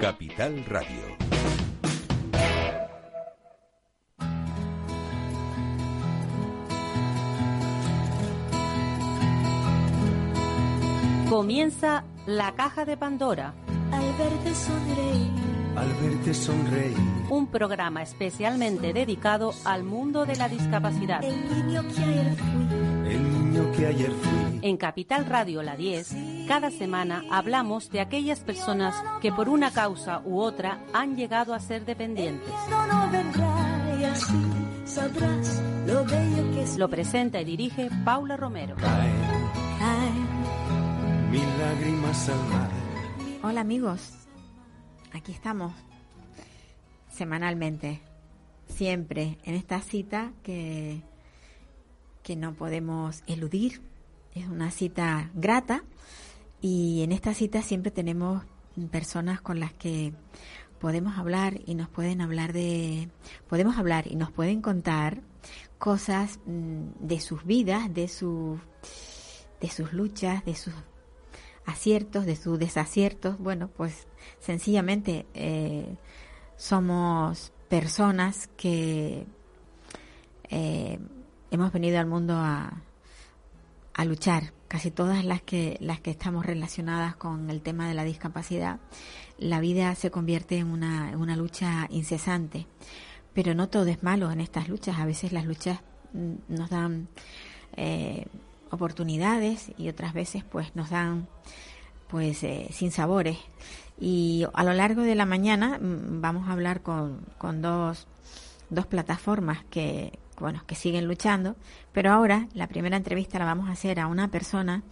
Capital Radio. Comienza la caja de Pandora. Al verte sonreír. Al verte sonreír. Un programa especialmente dedicado al mundo de la discapacidad. El niño que ayer fui. El niño que ayer fui. En Capital Radio La 10, cada semana hablamos de aquellas personas que por una causa u otra han llegado a ser dependientes. Lo presenta y dirige Paula Romero. Hola amigos, aquí estamos semanalmente, siempre en esta cita que, que no podemos eludir. Es una cita grata y en esta cita siempre tenemos personas con las que podemos hablar y nos pueden hablar de, podemos hablar y nos pueden contar cosas mm, de sus vidas, de sus, de sus luchas, de sus aciertos, de sus desaciertos. Bueno, pues sencillamente eh, somos personas que eh, hemos venido al mundo a, a luchar. Casi todas las que, las que estamos relacionadas con el tema de la discapacidad, la vida se convierte en una, en una lucha incesante. Pero no todo es malo en estas luchas. A veces las luchas mm, nos dan eh, oportunidades y otras veces pues nos dan pues eh, sin sabores. Y a lo largo de la mañana mm, vamos a hablar con, con dos, dos plataformas que, bueno, que siguen luchando, pero ahora la primera entrevista la vamos a hacer a una persona,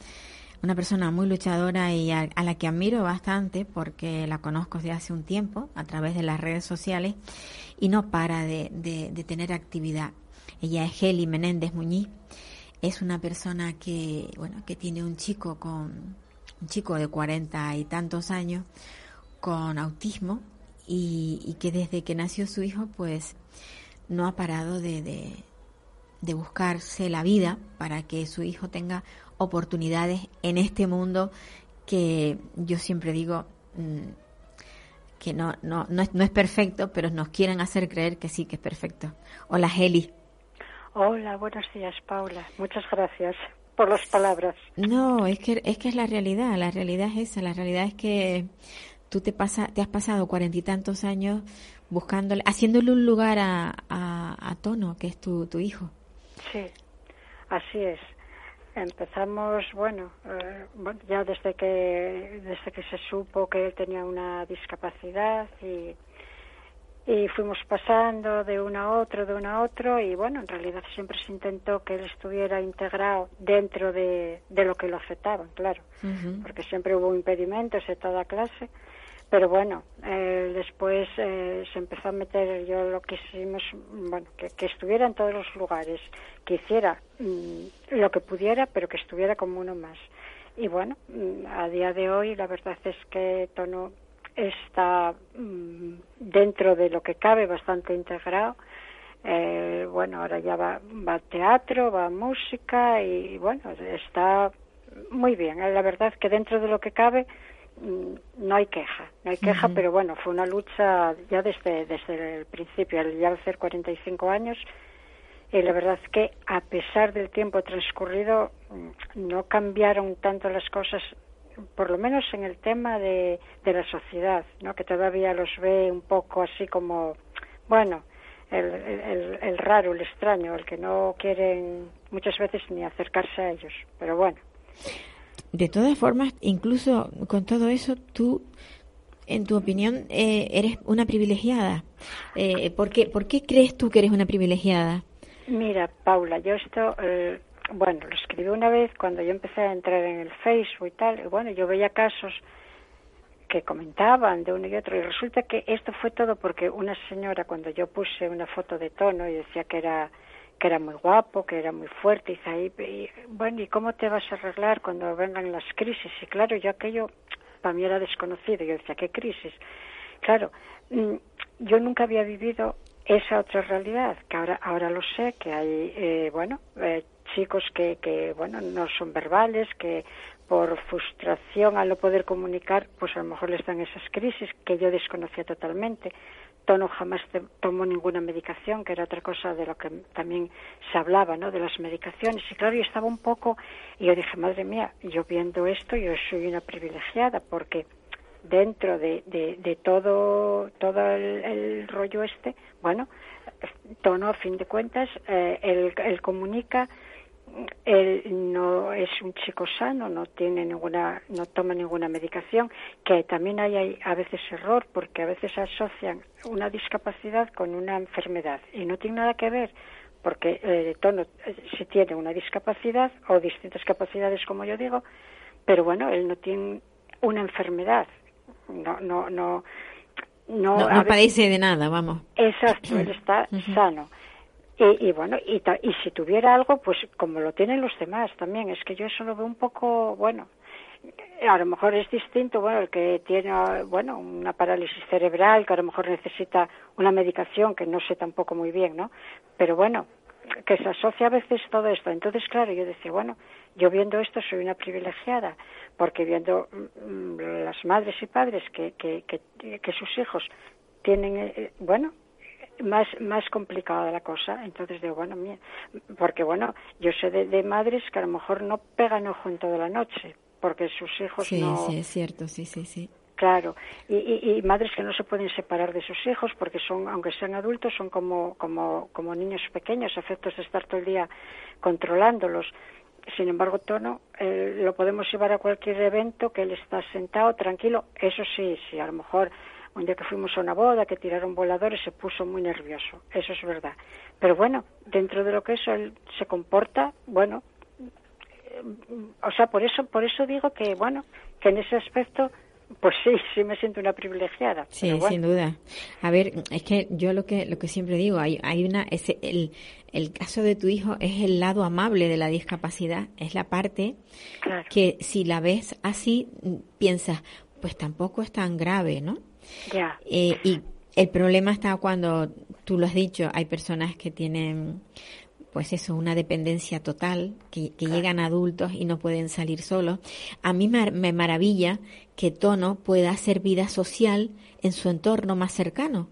una persona muy luchadora y a, la que admiro bastante porque la conozco desde hace un tiempo a través de las redes sociales y no para de, de, de tener actividad. Ella es Heli Menéndez Muñiz, es una persona que, bueno, que tiene un chico con, un chico de cuarenta y tantos años con autismo y, y que desde que nació su hijo, pues no ha parado de, de, de, buscarse la vida para que su hijo tenga oportunidades en este mundo que yo siempre digo mmm, que no, no, no, es, no es perfecto, pero nos quieren hacer creer que sí que es perfecto. Hola, Heli. Hola, buenos días, Paula. Muchas gracias por las palabras. No, es que es que es la realidad, la realidad es esa, la realidad es que tú te pasa, te has pasado cuarenta y tantos años buscándole, haciéndole un lugar a, a, a Tono, que es tu, tu hijo. Sí, así es. Empezamos, bueno, eh, bueno, ya desde que desde que se supo que él tenía una discapacidad y y fuimos pasando de uno a otro, de uno a otro, y bueno, en realidad siempre se intentó que él estuviera integrado dentro de, de lo que lo aceptaban, claro, uh -huh. porque siempre hubo impedimentos de toda clase, pero bueno, eh, después eh, se empezó a meter, yo lo que hicimos, bueno, que, estuviera en todos los lugares, que hiciera mmm, lo que pudiera, pero que estuviera como uno más. Y bueno, mmm, a día de hoy la verdad es que Tono está mmm, dentro de lo que cabe bastante integrado. Eh, bueno, ahora ya va, va teatro, va a música y bueno, está muy bien. La verdad que dentro de lo que cabe no hay queja, no hay queja, uh -huh. pero bueno, fue una lucha ya desde, desde el principio, ya al hacer 45 años, y la verdad es que a pesar del tiempo transcurrido no cambiaron tanto las cosas por lo menos en el tema de, de la sociedad, ¿no? que todavía los ve un poco así como, bueno, el, el, el, raro, el extraño, el que no quieren muchas veces ni acercarse a ellos, pero bueno. De todas formas, incluso con todo eso, tú, en tu opinión, eh, eres una privilegiada. Eh, ¿por, qué, ¿Por qué crees tú que eres una privilegiada? Mira, Paula, yo esto eh, bueno, lo escribí una vez cuando yo empecé a entrar en el Facebook y tal, bueno, yo veía casos que comentaban de uno y otro, y resulta que esto fue todo porque una señora, cuando yo puse una foto de tono y decía que era que era muy guapo, que era muy fuerte, y ahí, bueno, ¿y cómo te vas a arreglar cuando vengan las crisis? Y claro, yo aquello para mí era desconocido, yo decía, ¿qué crisis? Claro, mm, yo nunca había vivido esa otra realidad, que ahora, ahora lo sé, que hay, eh, bueno, eh, chicos que, que, bueno, no son verbales, que por frustración al no poder comunicar, pues a lo mejor les dan esas crisis que yo desconocía totalmente. Tono jamás tomó ninguna medicación, que era otra cosa de lo que también se hablaba, ¿no? De las medicaciones. Y claro, yo estaba un poco, y yo dije, madre mía, yo viendo esto, yo soy una privilegiada, porque dentro de, todo, todo el, rollo este, bueno, Tono, a fin de cuentas, eh, él, él comunica él no es un chico sano, no tiene ninguna, no toma ninguna medicación, que también hay, a veces error, porque a veces asocian una discapacidad con una enfermedad y no tiene nada que ver, porque el eh, tono eh, si tiene una discapacidad o distintas capacidades, como yo digo, pero bueno, él no tiene una enfermedad, no, no, no. No, no, padece de nada, vamos. Exacto, él está sano. Y, bueno, y, y si tuviera algo, pues como lo tienen los demás también, es que yo eso lo veo un poco, bueno, a lo mejor es distinto, bueno, el que tiene, bueno, una parálisis cerebral, que a lo mejor necesita una medicación, que no sé tampoco muy bien, ¿no? Pero bueno, que se asocia a veces todo esto. Entonces, claro, yo decía, bueno, yo viendo esto soy una privilegiada, porque viendo mm, las madres y padres que, que, sus hijos tienen, eh, bueno, más más complicada la cosa. Entonces digo bueno mía porque bueno yo sé de, madres que a lo mejor no pegan ojo en toda la noche porque sus hijos sí, no sí es cierto sí sí sí. Claro. Y, y, madres que no se pueden separar de sus hijos porque son aunque sean adultos son como como como niños pequeños efectos de estar todo el día controlándolos. Sin embargo, Tono eh, lo podemos llevar a cualquier evento que él está sentado, tranquilo. Eso sí, sí, a lo mejor un día que fuimos a una boda, que tiraron voladores, se puso muy nervioso. Eso es verdad. Pero bueno, dentro de lo que eso él se comporta, bueno, o sea, por eso, por eso digo que, bueno, que en ese aspecto pues sí, sí me siento una privilegiada. Sí, sin duda. A ver, es que yo lo que lo que siempre digo, hay, hay una ese, el, el caso de tu hijo es el lado amable de la discapacidad, es la parte que si la ves así piensas, pues tampoco es tan grave, ¿no? Eh, y el problema está cuando, tú lo has dicho, hay personas que tienen, pues eso, una dependencia total, que, llegan adultos y no pueden salir solos. A mí me, maravilla que Tono pueda hacer vida social en su entorno más cercano.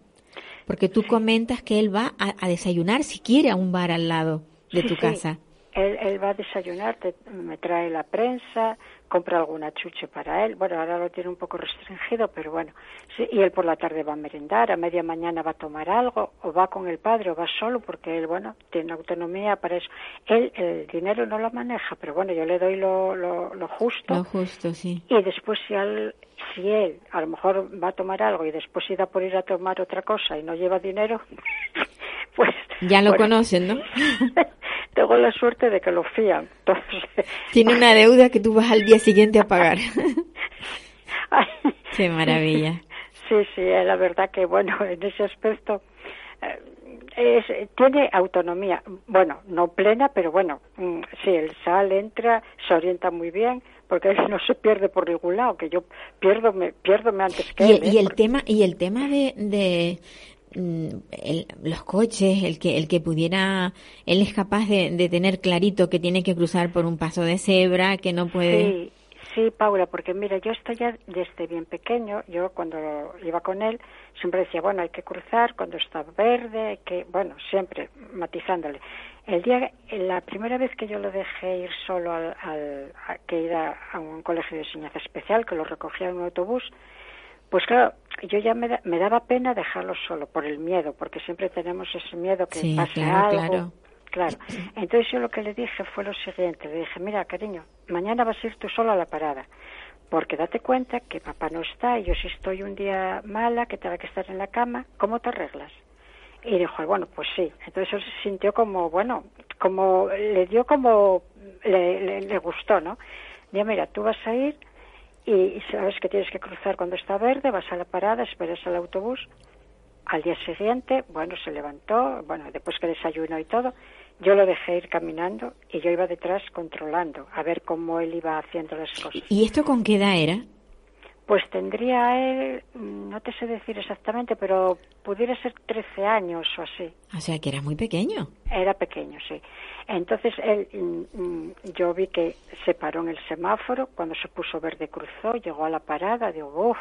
Porque tú comentas que él va a, desayunar si quiere a un bar al lado de tu casa. Él, él, va a desayunar, me trae la prensa, compra alguna chuche para él. Bueno, ahora lo tiene un poco restringido, pero bueno. Sí, y él por la tarde va a merendar, a media mañana va a tomar algo, o va con el padre, o va solo, porque él, bueno, tiene autonomía para eso. Él el dinero no lo maneja, pero bueno, yo le doy lo, lo, justo. Lo justo, sí. Y después si él, si él a lo mejor va a tomar algo y después irá por ir a tomar otra cosa y no lleva dinero, pues... Ya lo conocen, ¿no? tengo la suerte de que lo fían. Tiene una deuda que tú vas al día siguiente a pagar. Qué maravilla. Sí, sí, la verdad que, bueno, en ese aspecto eh, es, tiene autonomía. Bueno, no plena, pero bueno, mm, sí, él sale, entra, se orienta muy bien, porque no se pierde por ningún lado, que yo pierdo me, pierdo antes que y, él. Y ¿eh? el tema, y el tema de Mm, el, los coches, el que, el que pudiera, él es capaz de, de, tener clarito que tiene que cruzar por un paso de cebra, que no puede. Sí, sí, Paula, porque mira, yo estoy ya desde bien pequeño, yo cuando iba con él, siempre decía, bueno, hay que cruzar cuando está verde, que, bueno, siempre matizándole. El día, la primera vez que yo lo dejé ir solo al, al a, que ir a, un colegio de enseñanza especial, que lo recogía en un autobús, pues claro, yo ya me, me, daba pena dejarlo solo por el miedo, porque siempre tenemos ese miedo que pase algo. Claro. Claro. Entonces yo lo que le dije fue lo siguiente, le dije, mira, cariño, mañana vas a ir tú solo a la parada, porque date cuenta que papá no está y yo si estoy un día mala, que tenga que estar en la cama, ¿cómo te arreglas? Y dijo, bueno, pues sí. Entonces él se sintió como, bueno, como, le dio como, le, le, gustó, ¿no? Dijo, mira, tú vas a ir y sabes que tienes que cruzar cuando está verde, vas a la parada, esperas al autobús. Al día siguiente, bueno, se levantó, bueno, después que desayunó y todo, yo lo dejé ir caminando y yo iba detrás controlando, a ver cómo él iba haciendo las cosas. ¿Y esto con qué edad era? Pues tendría él, mm, no te sé decir exactamente, pero pudiera ser 13 años o así. O sea, que era muy pequeño. Era pequeño, sí. Entonces él, mm, mm, yo vi que se paró en el semáforo, cuando se puso verde cruzó, llegó a la parada, digo, uff.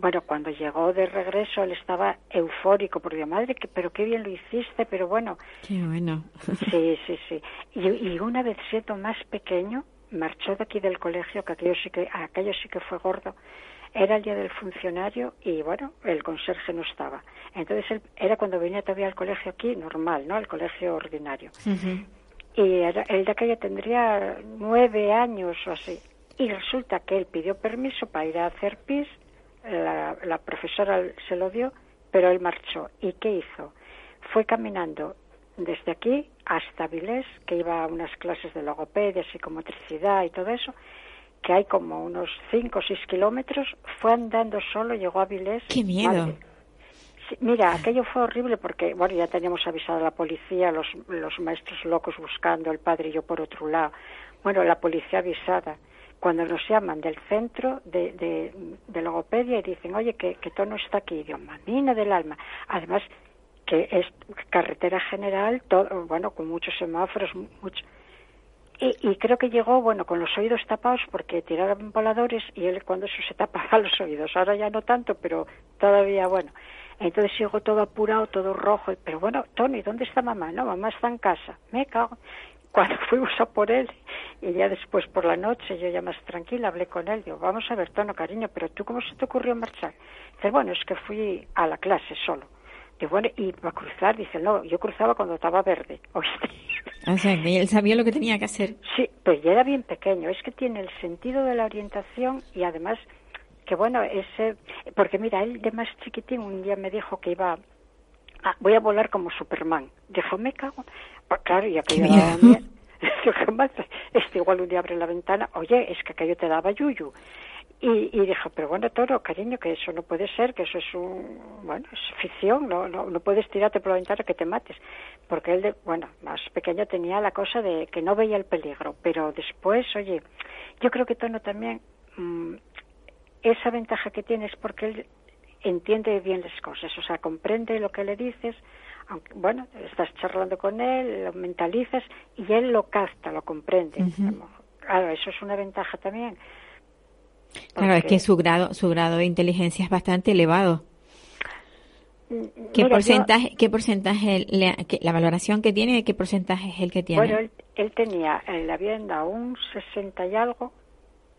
Bueno, cuando llegó de regreso él estaba eufórico, porque madre, que, pero qué bien lo hiciste, pero bueno. Qué bueno. Sí, sí, sí. Y, y una vez siendo más pequeño, marchó de aquí del colegio, que aquello sí que, aquello sí que fue gordo. Era el día del funcionario y bueno, el conserje no estaba. Entonces él, era cuando venía todavía al colegio aquí, normal, ¿no? El colegio ordinario. Y era, él de aquella tendría nueve años o así. Y resulta que él pidió permiso para ir a hacer pis, la, la profesora se lo dio, pero él marchó. ¿Y qué hizo? Fue caminando desde aquí hasta Vilés, que iba a unas clases de logopedia, psicomotricidad y todo eso, que hay como unos 5 o 6 kilómetros, fue andando solo, llegó a Vilés. ¡Qué miedo! mira, aquello fue horrible porque, bueno, ya teníamos avisado a la policía, los, los maestros locos buscando, el padre y yo por otro lado. Bueno, la policía avisada. Cuando nos llaman del centro de, de, de logopedia y dicen, oye, que, que tono está aquí, Dios mío, del alma. Además, que es carretera general, todo, bueno, con muchos semáforos, mucho. Y, y, creo que llegó, bueno, con los oídos tapados porque tiraron voladores y él cuando eso se tapaba los oídos. Ahora ya no tanto, pero todavía, bueno. Entonces llegó todo apurado, todo rojo. Pero bueno, Tony, ¿dónde está mamá? No, mamá está en casa. Me cago. Cuando fuimos a por él, y ya después por la noche, yo ya más tranquila, hablé con él. Digo, vamos a ver, Tono, cariño, pero tú, ¿cómo se te ocurrió marchar? Dice, bueno, es que fui a la clase solo y bueno, y a cruzar, dice, no, yo cruzaba cuando estaba verde. O sea, que él sabía lo que tenía que hacer. Sí, pues ya era bien pequeño. Es que tiene el sentido de la orientación y además que bueno, ese, porque mira, él de más chiquitín un día me dijo que iba, a, voy a volar como Superman. Dijo, me cago. Pues claro, y aquello daba miedo. Este igual un día abre la ventana, oye, es que aquello te daba yuyu. Y, y dijo, pero bueno, Toro, cariño, que eso no puede ser, que eso es un, bueno, es ficción, no, no, no puedes tirarte por la ventana que te mates. Porque él, de, bueno, más pequeño tenía la cosa de que no veía el peligro, pero después, oye, yo creo que Tono también, mmm, esa ventaja que tiene es porque él entiende bien las cosas, o sea, comprende lo que le dices, aunque, bueno, estás charlando con él, lo mentalizas y él lo capta, lo comprende. Uh -huh. Claro, eso es una ventaja también Claro, es que su grado, su grado de inteligencia es bastante elevado. ¿Qué Mira, porcentaje, yo, qué porcentaje le, que, la valoración que tiene, qué porcentaje es el que tiene? Bueno, él, él tenía en la vivienda un 60 y algo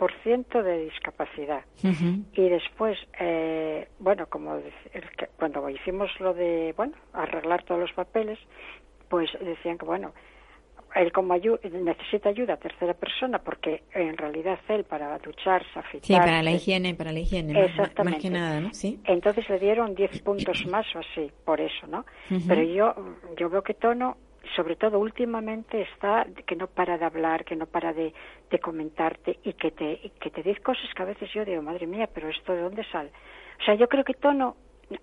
por ciento de discapacidad. Uh -huh. Y después, eh, bueno, como cuando hicimos lo de, bueno, arreglar todos los papeles, pues decían que, bueno, él como ayuda, necesita ayuda a tercera persona porque en realidad él para ducharse, afeitarse... Sí, para la higiene, para la higiene, exactamente. Más, más que nada, ¿no? Sí. Entonces le dieron 10 puntos más o así, por eso, ¿no? Uh -huh. Pero yo, yo veo que Tono, sobre todo últimamente, está que no para de hablar, que no para de, de comentarte y que te, que te dice cosas que a veces yo digo, madre mía, pero esto de dónde sale. O sea, yo creo que Tono,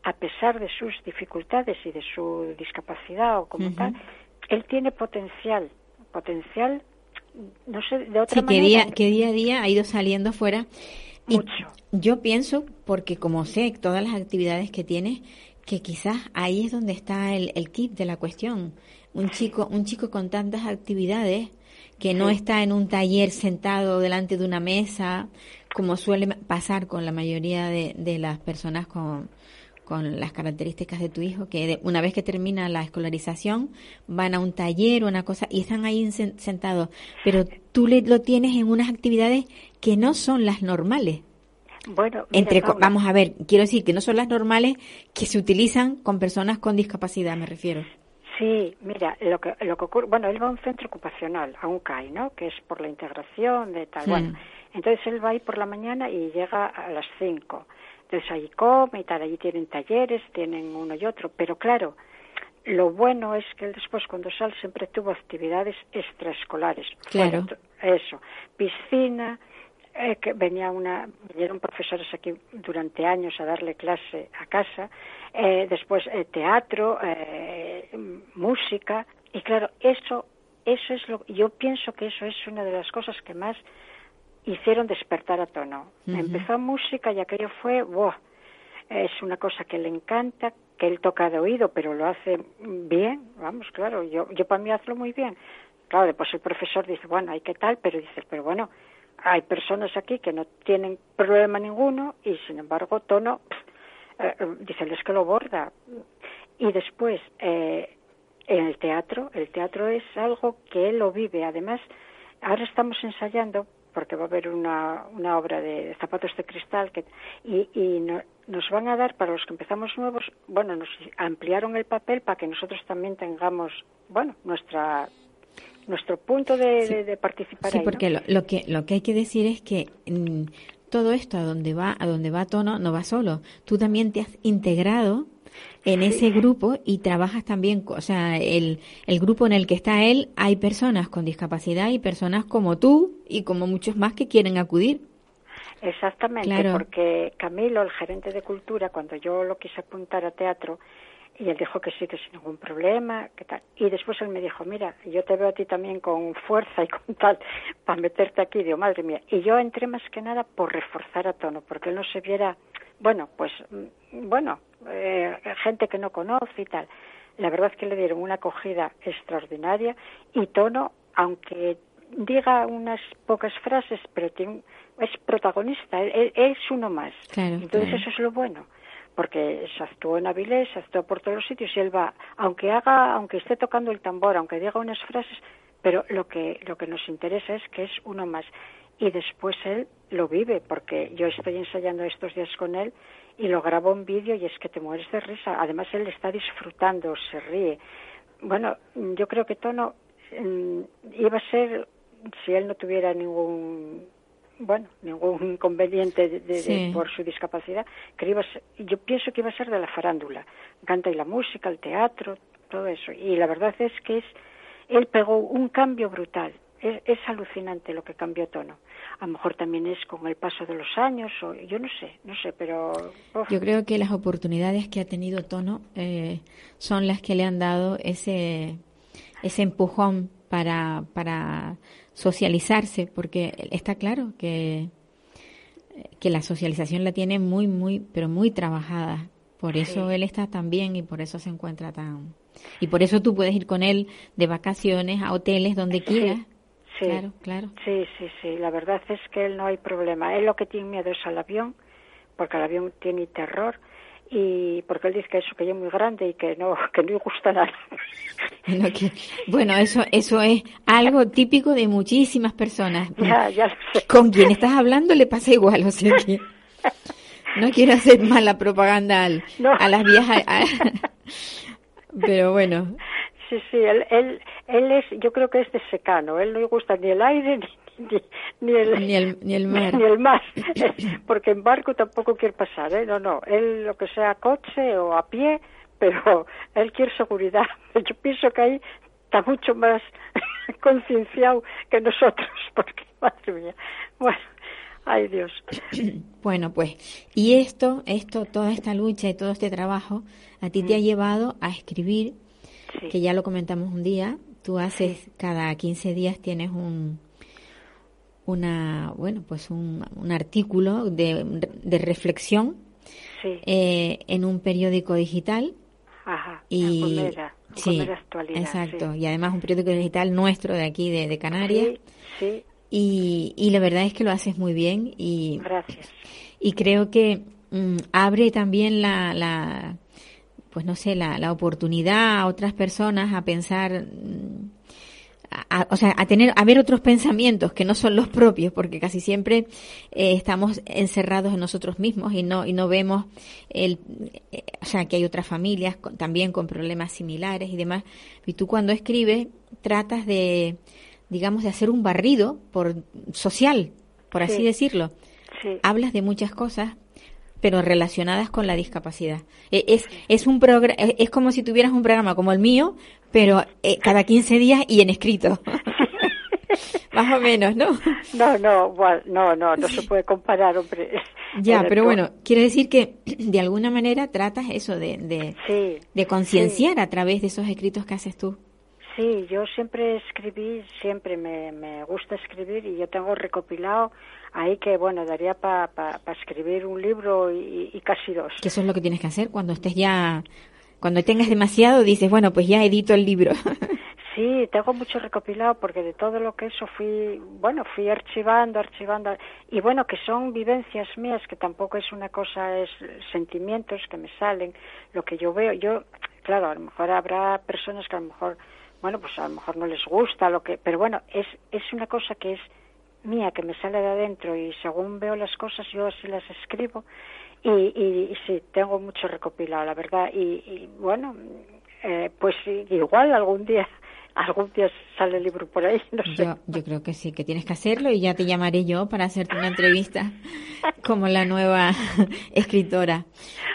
a pesar de sus dificultades y de su discapacidad o como uh -huh. tal, él tiene potencial, potencial, no sé, de otra sí, manera. Que día, que día a día ha ido saliendo fuera. Mucho. Y yo pienso, porque como sé todas las actividades que tiene, que quizás ahí es donde está el, el kit de la cuestión. Un chico, un chico con tantas actividades que no está en un taller sentado delante de una mesa, como suele pasar con la mayoría de, de las personas con, con las características de tu hijo, que de, una vez que termina la escolarización van a un taller o una cosa y están ahí sentados, pero tú le, lo tienes en unas actividades que no son las normales. Bueno, entre vamos a ver, quiero decir que no son las normales que se utilizan con personas con discapacidad, me refiero. Sí, mira, lo que lo que ocurre, bueno, él va a un centro ocupacional, a un CAI, ¿no? Que es por la integración de tal. Bueno, entonces él va ahí por la mañana y llega a las 5 entonces allí come y tal, allí tienen talleres, tienen uno y otro, pero claro, lo bueno es que él después cuando sale siempre tuvo actividades extraescolares. Claro. Eso, piscina, eh, que venía una, vinieron profesores aquí durante años a darle clase a casa, eh, después eh, teatro, eh, música, y claro, eso, eso es lo, yo pienso que eso es una de las cosas que más hicieron despertar a tono. Empezó música y aquello fue, ¡buah! Es una cosa que le encanta, que él toca de oído, pero lo hace bien, vamos, claro, yo, yo para mí hazlo muy bien. Claro, después el profesor dice, bueno, hay que tal, pero dice, pero bueno, hay personas aquí que no tienen problema ninguno y sin embargo tono, eh, eh, dice, es que lo borda. Y después, eh, en el teatro, el teatro es algo que él lo vive. Además, ahora estamos ensayando porque va a haber una, una obra de zapatos de cristal que, y, y nos van a dar para los que empezamos nuevos, bueno, nos ampliaron el papel para que nosotros también tengamos, bueno, nuestra nuestro punto de, de, participar. Sí, porque lo, que lo que hay que decir es que mm, todo esto a donde va a donde va Tono no va solo. Tú también te has integrado en ese grupo y trabajas también, o sea, el, el grupo en el que está él, hay personas con discapacidad y personas como tú y como muchos más que quieren acudir. Exactamente, porque Camilo, el gerente de cultura, cuando yo lo quise apuntar a teatro, y él dijo que sí, que sin ningún problema, que tal. Y después él me dijo, mira, yo te veo a ti también con fuerza y con tal para meterte aquí. Digo, madre mía. Y yo entré más que nada por reforzar a Tono, porque él no se viera, bueno, pues, mm, bueno, eh, gente que no conoce y tal. La verdad es que le dieron una acogida extraordinaria y Tono, aunque diga unas pocas frases, pero tiene, es protagonista, es uno más. Entonces eso es lo bueno porque se actuó en Avilés, se actuó por todos los sitios y él va, aunque haga, aunque esté tocando el tambor, aunque diga unas frases, pero lo que lo que nos interesa es que es uno más y después él lo vive porque yo estoy ensayando estos días con él y lo grabo en vídeo y es que te mueres de risa. Además él está disfrutando, se ríe. Bueno, yo creo que Tono mm, iba a ser si él no tuviera ningún bueno, ningún inconveniente de, por su discapacidad, que iba yo pienso que iba a ser de la farándula, canta y la música, el teatro, todo eso. Y la verdad es que es, él pegó un cambio brutal. Es, alucinante lo que cambió tono. A lo mejor también es con el paso de los años, o yo no sé, no sé, pero. Yo creo que las oportunidades que ha tenido tono eh, son las que le han dado ese, ese empujón para, para socializarse, porque está claro que, que la socialización la tiene muy, muy, pero muy trabajada. Por eso él está tan bien y por eso se encuentra tan... Y por eso tú puedes ir con él de vacaciones a hoteles donde quieras. Sí, claro, claro. Sí, sí, sí. La verdad es que él no hay problema. Él lo que tiene miedo es al avión, porque el avión tiene terror y porque él dice que eso que es muy grande y que no que no le gusta nada. Bueno eso eso es algo típico de muchísimas personas. Ya, ya lo sé. con quien estás hablando le pasa igual o sea que no quiero hacer mala propaganda a las viejas pero bueno sí sí él, él él es yo creo que es de secano él no le gusta ni el aire ni ni, el, ni, el, ni el mar. Ni el mar, porque en barco tampoco quiere pasar, ¿eh? No, no, él lo que sea coche o a pie, pero él quiere seguridad. Yo pienso que ahí está mucho más concienciado que nosotros, porque, madre mía, bueno, ay Dios. Bueno, pues, y esto, esto, toda esta lucha y todo este trabajo, a ti te ha llevado a escribir, que ya lo comentamos un día, tú haces, cada 15 días tienes un, una, bueno, pues un, un artículo de, de reflexión eh, en un periódico digital. Ajá, y sí, actualidad, exacto. Y además un periódico digital nuestro de aquí, de, de Canarias. Sí, Y, y la verdad es que lo haces muy bien. Y, Gracias. Y creo que mm, abre también la, la, pues no sé, la, la oportunidad a otras personas a pensar mm, o sea, a tener, a ver otros pensamientos que no son los propios, porque casi siempre eh, estamos encerrados en nosotros mismos y no, y no vemos el, eh, o sea, que hay otras familias también con problemas similares y demás. Y tú cuando escribes tratas de, digamos, de hacer un barrido por social, por así decirlo. Hablas de muchas cosas, pero relacionadas con la discapacidad. E, es, es, un es como si tuvieras un programa como el mío, pero eh, cada 15 días y en escrito. Más o menos, ¿no? No, no, no, no, no se puede comparar, hombre. Ya, pero bueno, quiere decir que de alguna manera tratas eso de, de, de concienciar a través de esos escritos que haces tú. Sí, yo siempre escribí, siempre me, me gusta escribir y yo tengo recopilado ahí que, bueno, daría para pa, pa escribir un libro y, y casi dos. Que eso es lo que tienes que hacer cuando estés ya, cuando tengas demasiado, dices, bueno, pues ya edito el libro. Sí, tengo mucho recopilado porque de todo lo que eso fui, bueno, fui archivando, archivando y bueno, que son vivencias mías, que tampoco es una cosa, es sentimientos que me salen, lo que yo veo, yo, claro, a lo mejor habrá personas que a lo mejor, bueno, pues a lo mejor no les gusta lo que, pero bueno, es es una cosa que es mía, que me sale de adentro y según veo las cosas yo así las escribo y, y, y sí, tengo mucho recopilado, la verdad, y, y bueno, eh, pues igual algún día algún día sale el libro por ahí, no sé. Yo, yo creo que sí, que tienes que hacerlo y ya te llamaré yo para hacerte una entrevista como la nueva escritora.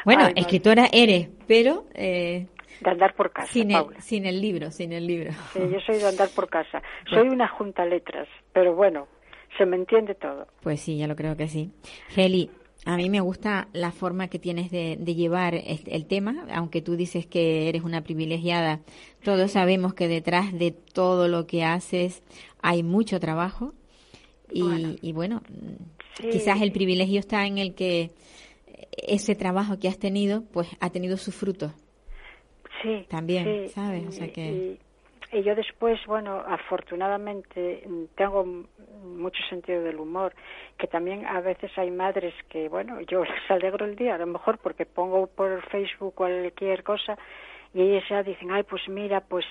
Bueno, Ay, escritora eres, pero eh, de andar por casa, sin, el, Paula. sin el libro, sin el libro. Sí, yo soy de andar por casa. Soy una junta letras, pero bueno, se me entiende todo. Pues sí, ya lo creo que sí. Heli, a mí me gusta la forma que tienes de, de llevar este- el tema, aunque tú dices que eres una privilegiada. Todos sabemos que detrás de todo lo que haces hay mucho trabajo y Bueno. y bueno, Sí. quizás el privilegio está en el que ese trabajo que has tenido, pues ha tenido sus frutos. Sí. También, sí. ¿sabes? O sea que- Y, y yo después, bueno, afortunadamente mm, tengo mucho sentido del humor, que también a veces hay madres que, bueno, yo les alegro el día, a lo mejor porque pongo por Facebook cualquier cosa y ellas ya dicen, ay, pues mira, pues,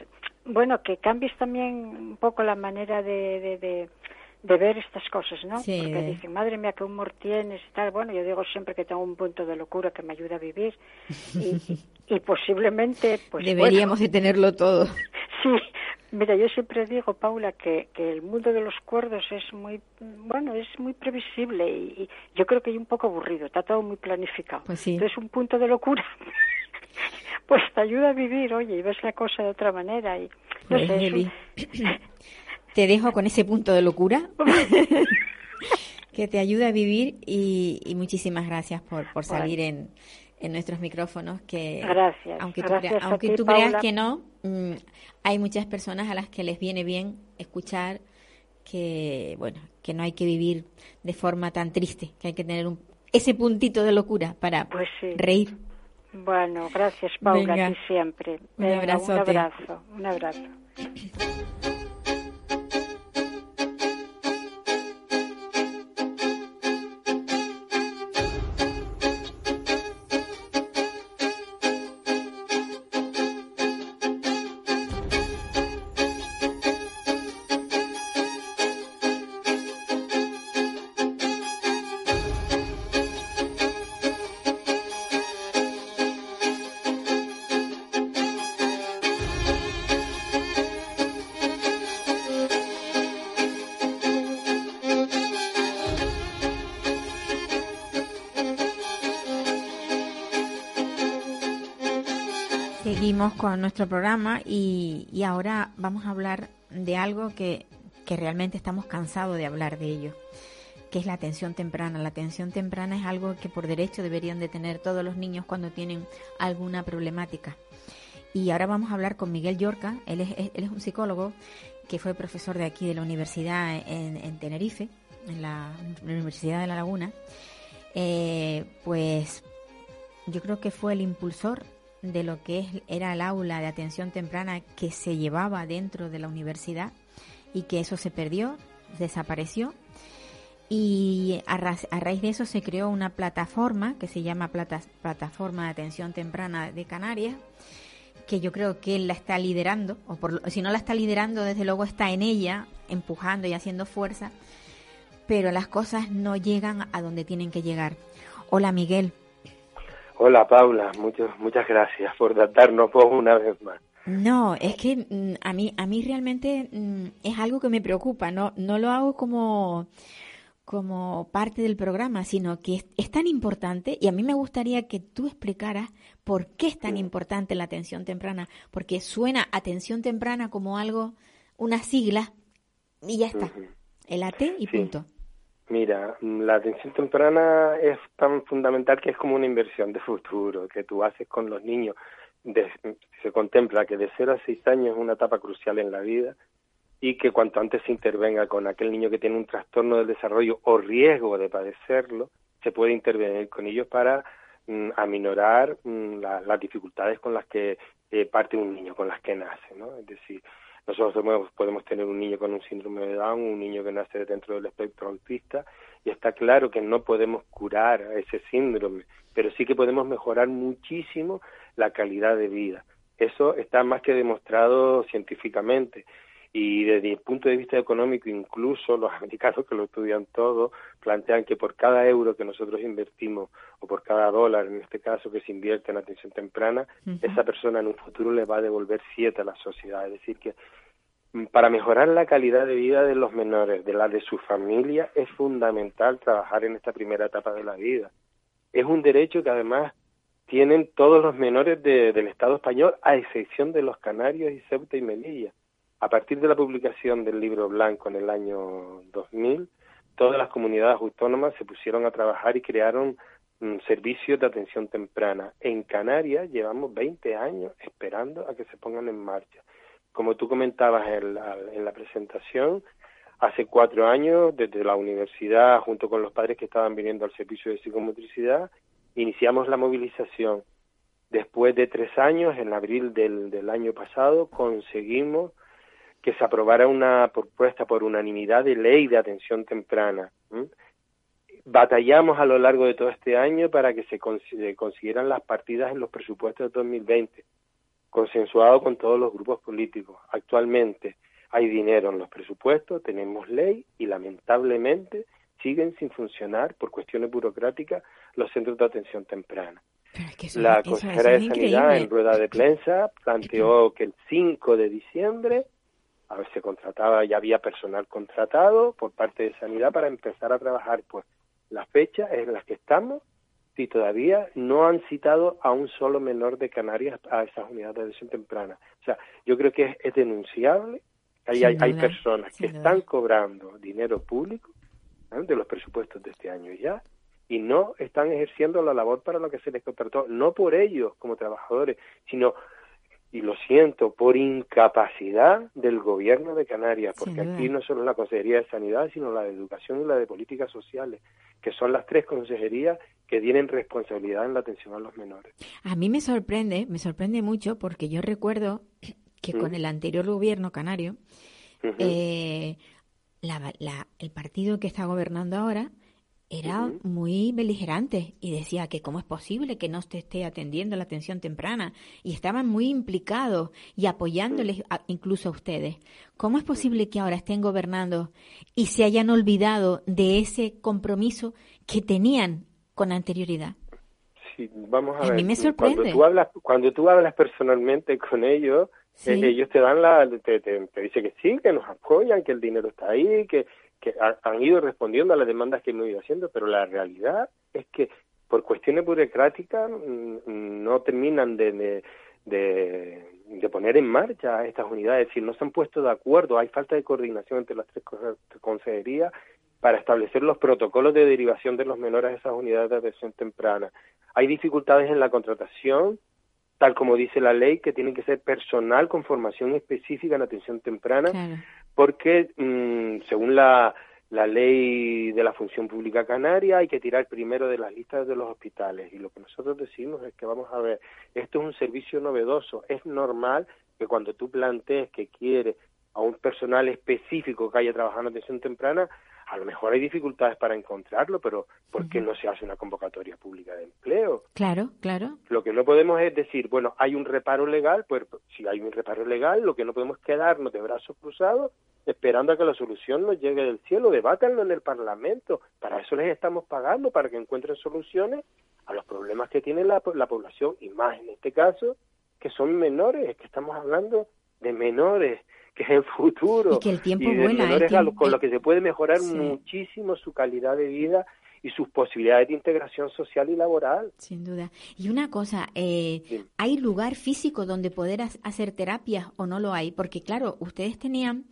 bueno, que cambies también un poco la manera de, de, de, de ver estas cosas, ¿no? Sí, porque dicen, madre mía, qué humor tienes y tal. Bueno, yo digo siempre que tengo un punto de locura que me ayuda a vivir y, y posiblemente, pues, bueno, Deberíamos de tenerlo todo. Sí, mira, yo siempre digo, Paula, que, que el mundo de los cuerdos es muy, bueno, es muy previsible y, y yo creo que hay un poco aburrido, está todo muy planificado. Pues sí. Entonces, un punto de locura, pues te ayuda a vivir, oye, y ves la cosa de otra manera y, no Pues, sé, es un- te dejo con ese punto de locura que te ayuda a vivir y, y muchísimas gracias por, por salir en, en nuestros micrófonos que Gracias, aunque tú, gracias crea- a aunque ti, tú creas Paula. que no mm, hay muchas personas a las que les viene bien escuchar que bueno que no hay que vivir de forma tan triste que hay que tener un, ese puntito de locura para Pues sí. reír Bueno, gracias, Paula, Venga. a ti siempre. Un Venga, abrazote. Un abrazo, un abrazo. Con nuestro programa y, y ahora vamos a hablar de algo que, que realmente estamos cansados de hablar de ello, que es la atención temprana. La atención temprana es algo que por derecho deberían de tener todos los niños cuando tienen alguna problemática. Y ahora vamos a hablar con Miguel Yorca, él es, él es un psicólogo que fue profesor de aquí de la universidad en, en Tenerife, en la Universidad de La Laguna. Eh, pues yo creo que fue el impulsor de lo que era el aula de atención temprana que se llevaba dentro de la universidad y que eso se perdió, desapareció. Y a, a raíz de eso se creó una plataforma que se llama Plata- Plataforma de Atención Temprana de Canarias, que yo creo que él la está liderando, o si no la está liderando, desde luego está en ella, empujando y haciendo fuerza, pero las cosas no llegan a donde tienen que llegar. Hola Miguel. Hola Paula, muchas muchas gracias por darnos voz una vez más. No, es que mm, a mí a mí realmente mm, es algo que me preocupa, no no lo hago como como parte del programa, sino que es, es tan importante y a mí me gustaría que tú explicaras por qué es tan importante la atención temprana, porque suena atención temprana como algo una sigla y ya está. El AT y Sí. punto. Mira, la atención temprana es tan fundamental que es como una inversión de futuro que tú haces con los niños. se contempla que de 0 a 6 años es una etapa crucial en la vida y que cuanto antes se intervenga con aquel niño que tiene un trastorno del desarrollo o riesgo de padecerlo, se puede intervenir con ellos para mm, aminorar mm, las dificultades con las que eh, parte un niño, con las que nace, ¿no? Es decir, nosotros podemos tener un niño con un síndrome de Down, un niño que nace dentro del espectro autista, y está claro que no podemos curar ese síndrome, pero sí que podemos mejorar muchísimo la calidad de vida. Eso está más que demostrado científicamente. Y desde el punto de vista económico, incluso los americanos que lo estudian todo, plantean que por cada euro que nosotros invertimos, o por cada dólar, en este caso, que se invierte en atención temprana, esa persona en un futuro le va a devolver siete a la sociedad. Es decir, que mm, para mejorar la calidad de vida de los menores, de la de su familia, es fundamental trabajar en esta primera etapa de la vida. Es un derecho que además tienen todos los menores del Estado español, a excepción de los canarios y Ceuta y Melilla. A partir de la publicación del libro blanco en el año 2000, todas las comunidades autónomas se pusieron a trabajar y crearon mm, servicios de atención temprana. En Canarias llevamos 20 años esperando a que se pongan en marcha. Como tú comentabas en la, en la presentación, hace cuatro años, desde la universidad, junto con los padres que estaban viniendo al servicio de psicomotricidad, iniciamos la movilización. Después de tres años, en abril del, año pasado, conseguimos que se aprobara una propuesta por unanimidad de ley de atención temprana. Batallamos a lo largo de todo este año para que se consiguieran las partidas en los presupuestos de 2020, consensuado con todos los grupos políticos. Actualmente hay dinero en los presupuestos, tenemos ley y lamentablemente siguen sin funcionar por cuestiones burocráticas los centros de atención temprana. la consejera de Sanidad en rueda de prensa planteó que el 5 de diciembre a ver, se contrataba, ya había personal contratado por parte de Sanidad para empezar a trabajar. Pues la fecha es en la que estamos y todavía no han citado a un solo menor de Canarias a esas unidades de atención temprana. O sea, yo creo que es, denunciable. Hay, hay, hay, personas que están cobrando dinero público de los presupuestos de este año ya y no están ejerciendo la labor para lo que se les contrató, no por ellos como trabajadores, sino, y lo siento, por incapacidad del gobierno de Canarias, porque aquí no solo la Consejería de Sanidad, sino la de Educación y la de Políticas Sociales, que son las tres consejerías que tienen responsabilidad en la atención a los menores. A mí me sorprende, me sorprende mucho, porque yo recuerdo que con ¿Mm? el anterior gobierno canario, eh, la, el partido que está gobernando ahora era muy beligerante y decía que cómo es posible que no se esté atendiendo la atención temprana y estaban muy implicados y apoyándoles incluso a ustedes. ¿Cómo es posible que ahora estén gobernando y se hayan olvidado de ese compromiso que tenían con anterioridad? Sí, vamos a, ver. Mí me sorprende. Cuando tú hablas, cuando tú hablas personalmente con ellos, eh, ellos te dan la, te, te, dice que sí, que nos apoyan, que el dinero está ahí, que, que han ido respondiendo a las demandas que hemos ido haciendo, pero la realidad es que por cuestiones burocráticas mm, no terminan de, de, poner en marcha estas unidades, es decir, no se han puesto de acuerdo, hay falta de coordinación entre las tres consejerías para establecer los protocolos de derivación de los menores a esas unidades de atención temprana. Hay dificultades en la contratación, tal como dice la ley, que tiene que ser personal con formación específica en atención temprana, porque mm, según la, la ley de la función pública canaria hay que tirar primero de las listas de los hospitales. Y lo que nosotros decimos es que vamos a ver, esto es un servicio novedoso, es normal que cuando tú plantees que quieres a un personal específico que haya trabajado en atención temprana, a lo mejor hay dificultades para encontrarlo, pero ¿por qué no se hace una convocatoria pública de empleo? Claro, claro. Lo que no podemos es decir, bueno, hay un reparo legal, pues si hay un reparo legal, lo que no podemos quedarnos de brazos cruzados esperando a que la solución nos llegue del cielo, debátanlo en el Parlamento, para eso les estamos pagando, para que encuentren soluciones a los problemas que tiene la, la población, y más en este caso, que son menores, que estamos hablando de menores que es el futuro. Y que el tiempo con lo que se puede mejorar muchísimo su calidad de vida y sus posibilidades de integración social y laboral. Sin duda. Y una cosa, eh, ¿hay lugar físico donde poder hacer terapias o no lo hay? Porque claro, ustedes tenían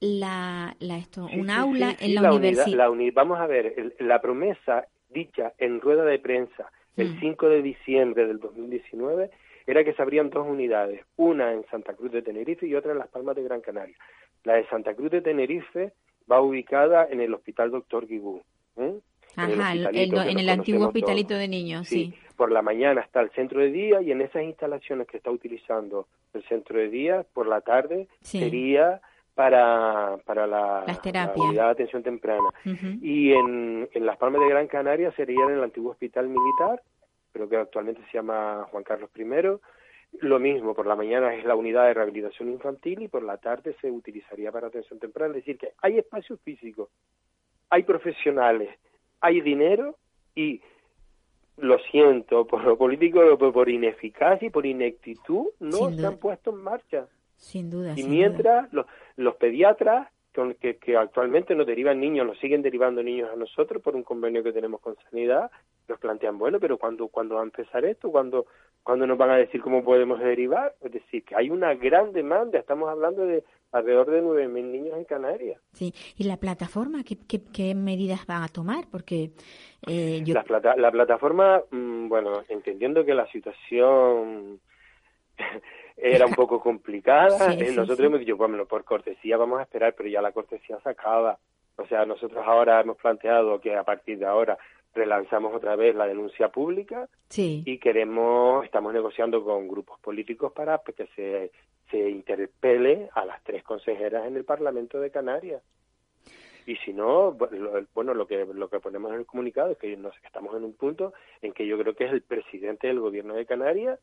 la, la esto, un aula en la, universidad. vamos a ver, la promesa dicha en rueda de prensa el 5 mm. de diciembre del 2019 era que se abrían dos unidades, una en Santa Cruz de Tenerife y otra en Las Palmas de Gran Canaria. La de Santa Cruz de Tenerife va ubicada en el Hospital Doctor Guibú. ¿eh? Ajá, en el, antiguo hospitalito de niños, sí. Por la mañana está el centro de día y en esas instalaciones que está utilizando el centro de día, por la tarde sería para, para la, unidad de atención temprana. Y en, en Las Palmas de Gran Canaria sería en el antiguo hospital militar, pero que actualmente se llama Juan Carlos I. Lo mismo, por la mañana es la unidad de rehabilitación infantil y por la tarde se utilizaría para atención temprana. Es decir, que hay espacio físico, hay profesionales, hay dinero y lo siento por lo político, por, por ineficacia y por ineptitud, no se han puesto en marcha. Sin duda. Y mientras Los, los pediatras con que, que actualmente nos derivan niños, nos siguen derivando niños a nosotros por un convenio que tenemos con Sanidad, nos plantean, bueno, pero ¿cuándo, ¿cuándo va a empezar esto? ¿Cuándo, ¿Cuándo nos van a decir cómo podemos derivar? Es decir, que hay una gran demanda, estamos hablando de alrededor de 9.000 niños en Canarias. Sí, ¿y la plataforma qué, qué, medidas van a tomar? Porque eh, la, la plataforma, mm, bueno, entendiendo que la situación era un poco complicada. Eh, nosotros hemos dicho, bueno, por cortesía vamos a esperar, pero ya la cortesía se acaba. O sea, nosotros ahora hemos planteado que a partir de ahora relanzamos otra vez la denuncia pública y queremos, estamos negociando con grupos políticos para que se, se interpele a las tres consejeras en el Parlamento de Canarias. Y si no, bueno, lo que lo que ponemos en el comunicado es que nos, estamos en un punto en que yo creo que es el presidente del gobierno de Canarias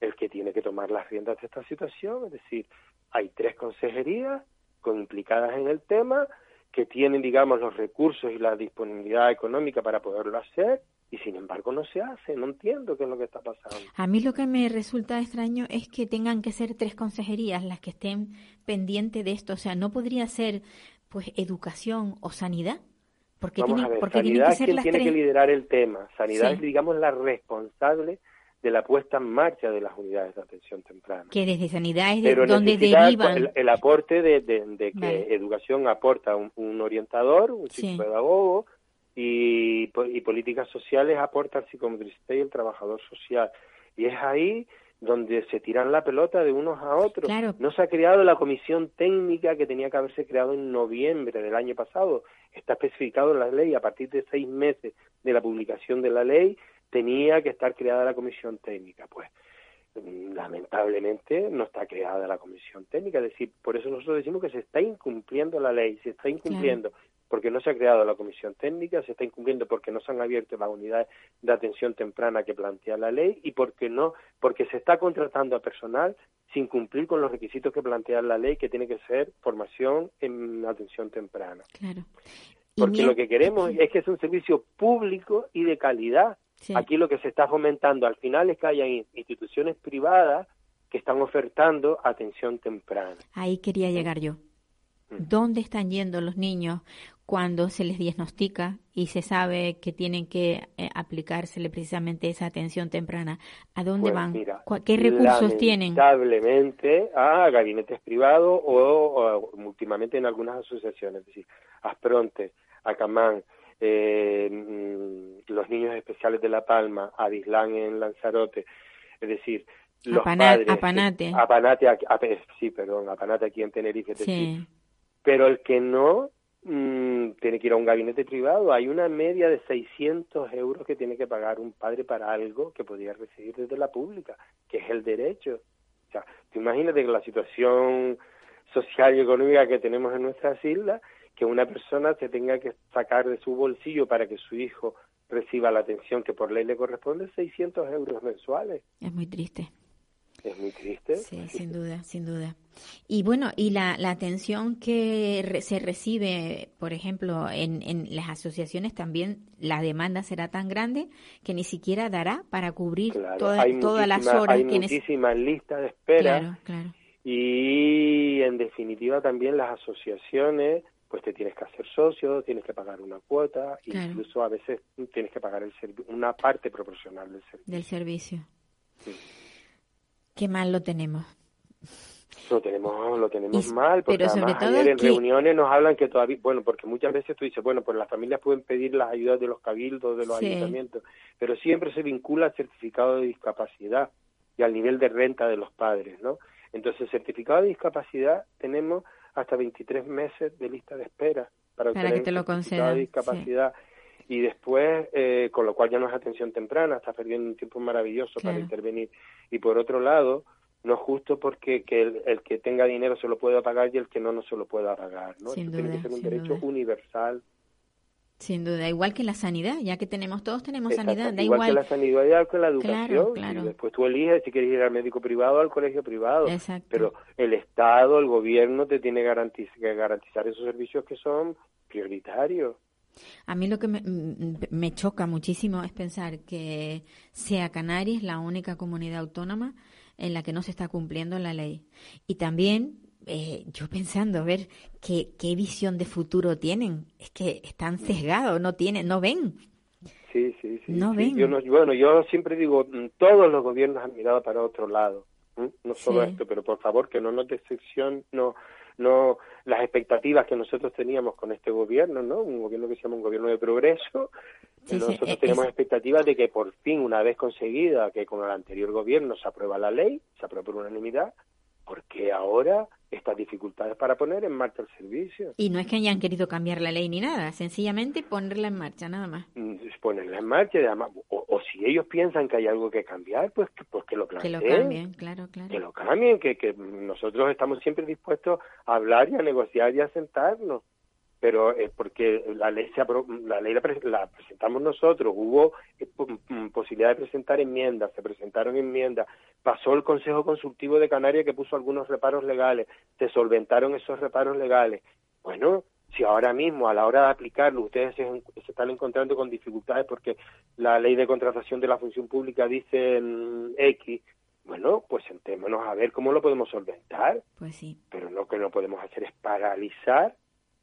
el que tiene que tomar las riendas de esta situación, es decir, hay tres consejerías con implicadas en el tema que tienen, digamos, los recursos y la disponibilidad económica para poderlo hacer y sin embargo no se hace, no entiendo qué es lo que está pasando. A mí lo que me resulta extraño es que tengan que ser tres consejerías las que estén pendientes de esto, o sea, no podría ser pues educación o sanidad. Porque Vamos tiene, a ver, porque sanidad que es quien tiene que liderar el tema. Sanidad es, digamos, la responsable de la puesta en marcha de las unidades de atención temprana. Que desde sanidad es de donde derivan. El, aporte de, de, que educación aporta un, orientador, un psicopedagogo, y, y políticas sociales aporta el psicomotricista y el trabajador social. Y es ahí donde se tiran la pelota de unos a otros. No se ha creado la comisión técnica que tenía que haberse creado en noviembre del año pasado. Está especificado en la ley a partir de seis meses de la publicación de la ley tenía que estar creada la comisión técnica. Pues lamentablemente no está creada la comisión técnica, es decir, por eso nosotros decimos que se está incumpliendo la ley, se está incumpliendo porque no se ha creado la comisión técnica, se está incumpliendo porque no se han abierto las unidades de atención temprana que plantea la ley y porque no, porque se está contratando a personal sin cumplir con los requisitos que plantea la ley, que tiene que ser formación en atención temprana. Claro. Porque lo que queremos es que es un servicio público y de calidad Aquí lo que se está fomentando al final es que haya instituciones privadas que están ofertando atención temprana. Ahí quería llegar yo. Mm. ¿Dónde están yendo los niños cuando se les diagnostica y se sabe que tienen que eh, aplicársele precisamente esa atención temprana? ¿A dónde pues van? ¿Qué recursos tienen? Lamentablemente a gabinetes privados o, últimamente en algunas asociaciones, es decir, Aspronte, Acamán, eh, mm, los niños especiales de La Palma, Adislán en Lanzarote, es decir, los padres, Apanate. Apanate, sí, perdón, Apanate aquí en Tenerife, pero el que no mm, tiene que ir a un gabinete privado, hay una media de 600 euros que tiene que pagar un padre para algo que podría recibir desde la pública, que es el derecho. O sea, te imagínate que la situación social y económica que tenemos en nuestras islas que una persona se tenga que sacar de su bolsillo para que su hijo reciba la atención que por ley le corresponde 600 euros mensuales. Es muy triste. Es muy triste. Sí, sin duda, sin duda. Y bueno, y la, la atención que se recibe, por ejemplo, en, en las asociaciones también, la demanda será tan grande que ni siquiera dará para cubrir todas las horas. Hay muchísimas listas de espera. Claro, claro. Y en definitiva también las asociaciones pues te tienes que hacer socio, tienes que pagar una cuota, incluso a veces tienes que pagar el una parte proporcional del servicio. Del servicio. Qué mal lo tenemos. Lo tenemos, lo tenemos mal, porque además ayer en reuniones nos hablan que todavía, bueno, porque muchas veces tú dices, bueno, pues las familias pueden pedir las ayudas de los cabildos, de los ayuntamientos, pero siempre se vincula al certificado de discapacidad. y al nivel de renta de los padres, ¿no? Entonces, certificado de discapacidad tenemos hasta 23 meses de lista de espera para, Para que te lo concedan, discapacidad. Y después, eh, con lo cual ya no es atención temprana, estás perdiendo un tiempo maravilloso para intervenir. Y por otro lado, no es justo porque que el, el que tenga dinero se lo pueda pagar y el que no, no se lo pueda pagar, ¿no? Sin Eso tiene que ser un derecho duda. universal. Sin duda, igual que la sanidad, ya que tenemos todos tenemos sanidad, da igual, igual. que la sanidad, igual que la Claro, educación. claro. Y después tú eliges si quieres ir al médico privado o al colegio privado. Exacto. Pero el Estado, el gobierno te tiene que garantizar esos servicios que son prioritarios. A mí lo que me, mm, me choca muchísimo es pensar que sea Canarias la única comunidad autónoma en la que no se está cumpliendo la ley. Y también eh, yo pensando, a ver, ¿qué, qué visión de futuro tienen. Es que están sesgados, no tienen, no ven. Sí, sí, sí. No sí. ven. Yo no- bueno, yo siempre digo, mm, todos los gobiernos han mirado para otro lado. No solo Sí. esto, pero por favor que no nos decepcion, no, no las expectativas que nosotros teníamos con este gobierno, ¿no? Un gobierno que se llama un gobierno de progreso. Sí, nosotros tenemos es- expectativas de que por fin, una vez conseguida que con el anterior gobierno se aprueba la ley, se aprueba por unanimidad, porque ahora estas dificultades para poner en marcha el servicio? Y no es que hayan querido cambiar la ley ni nada, sencillamente ponerla en marcha, nada más. Mm, ponerla en marcha además, o, o si ellos piensan que hay algo que cambiar, pues que, pues que lo Que planteen. lo cambien, claro, claro. que lo cambien, que, que nosotros estamos siempre dispuestos a hablar y a negociar y a sentarnos. Pero es porque la ley se apro- la ley la, pre- la presentamos nosotros, hubo eh, mm, posibilidad de presentar enmiendas, se presentaron enmiendas, pasó el Consejo Consultivo de Canarias que puso algunos reparos legales, se solventaron esos reparos legales. Bueno, si ahora mismo a la hora de aplicarlo ustedes se, se están encontrando con dificultades porque la ley de contratación de la función pública dice mm, X, bueno, pues sentémonos a ver cómo lo podemos solventar, Pues sí. pero lo que no podemos hacer es paralizar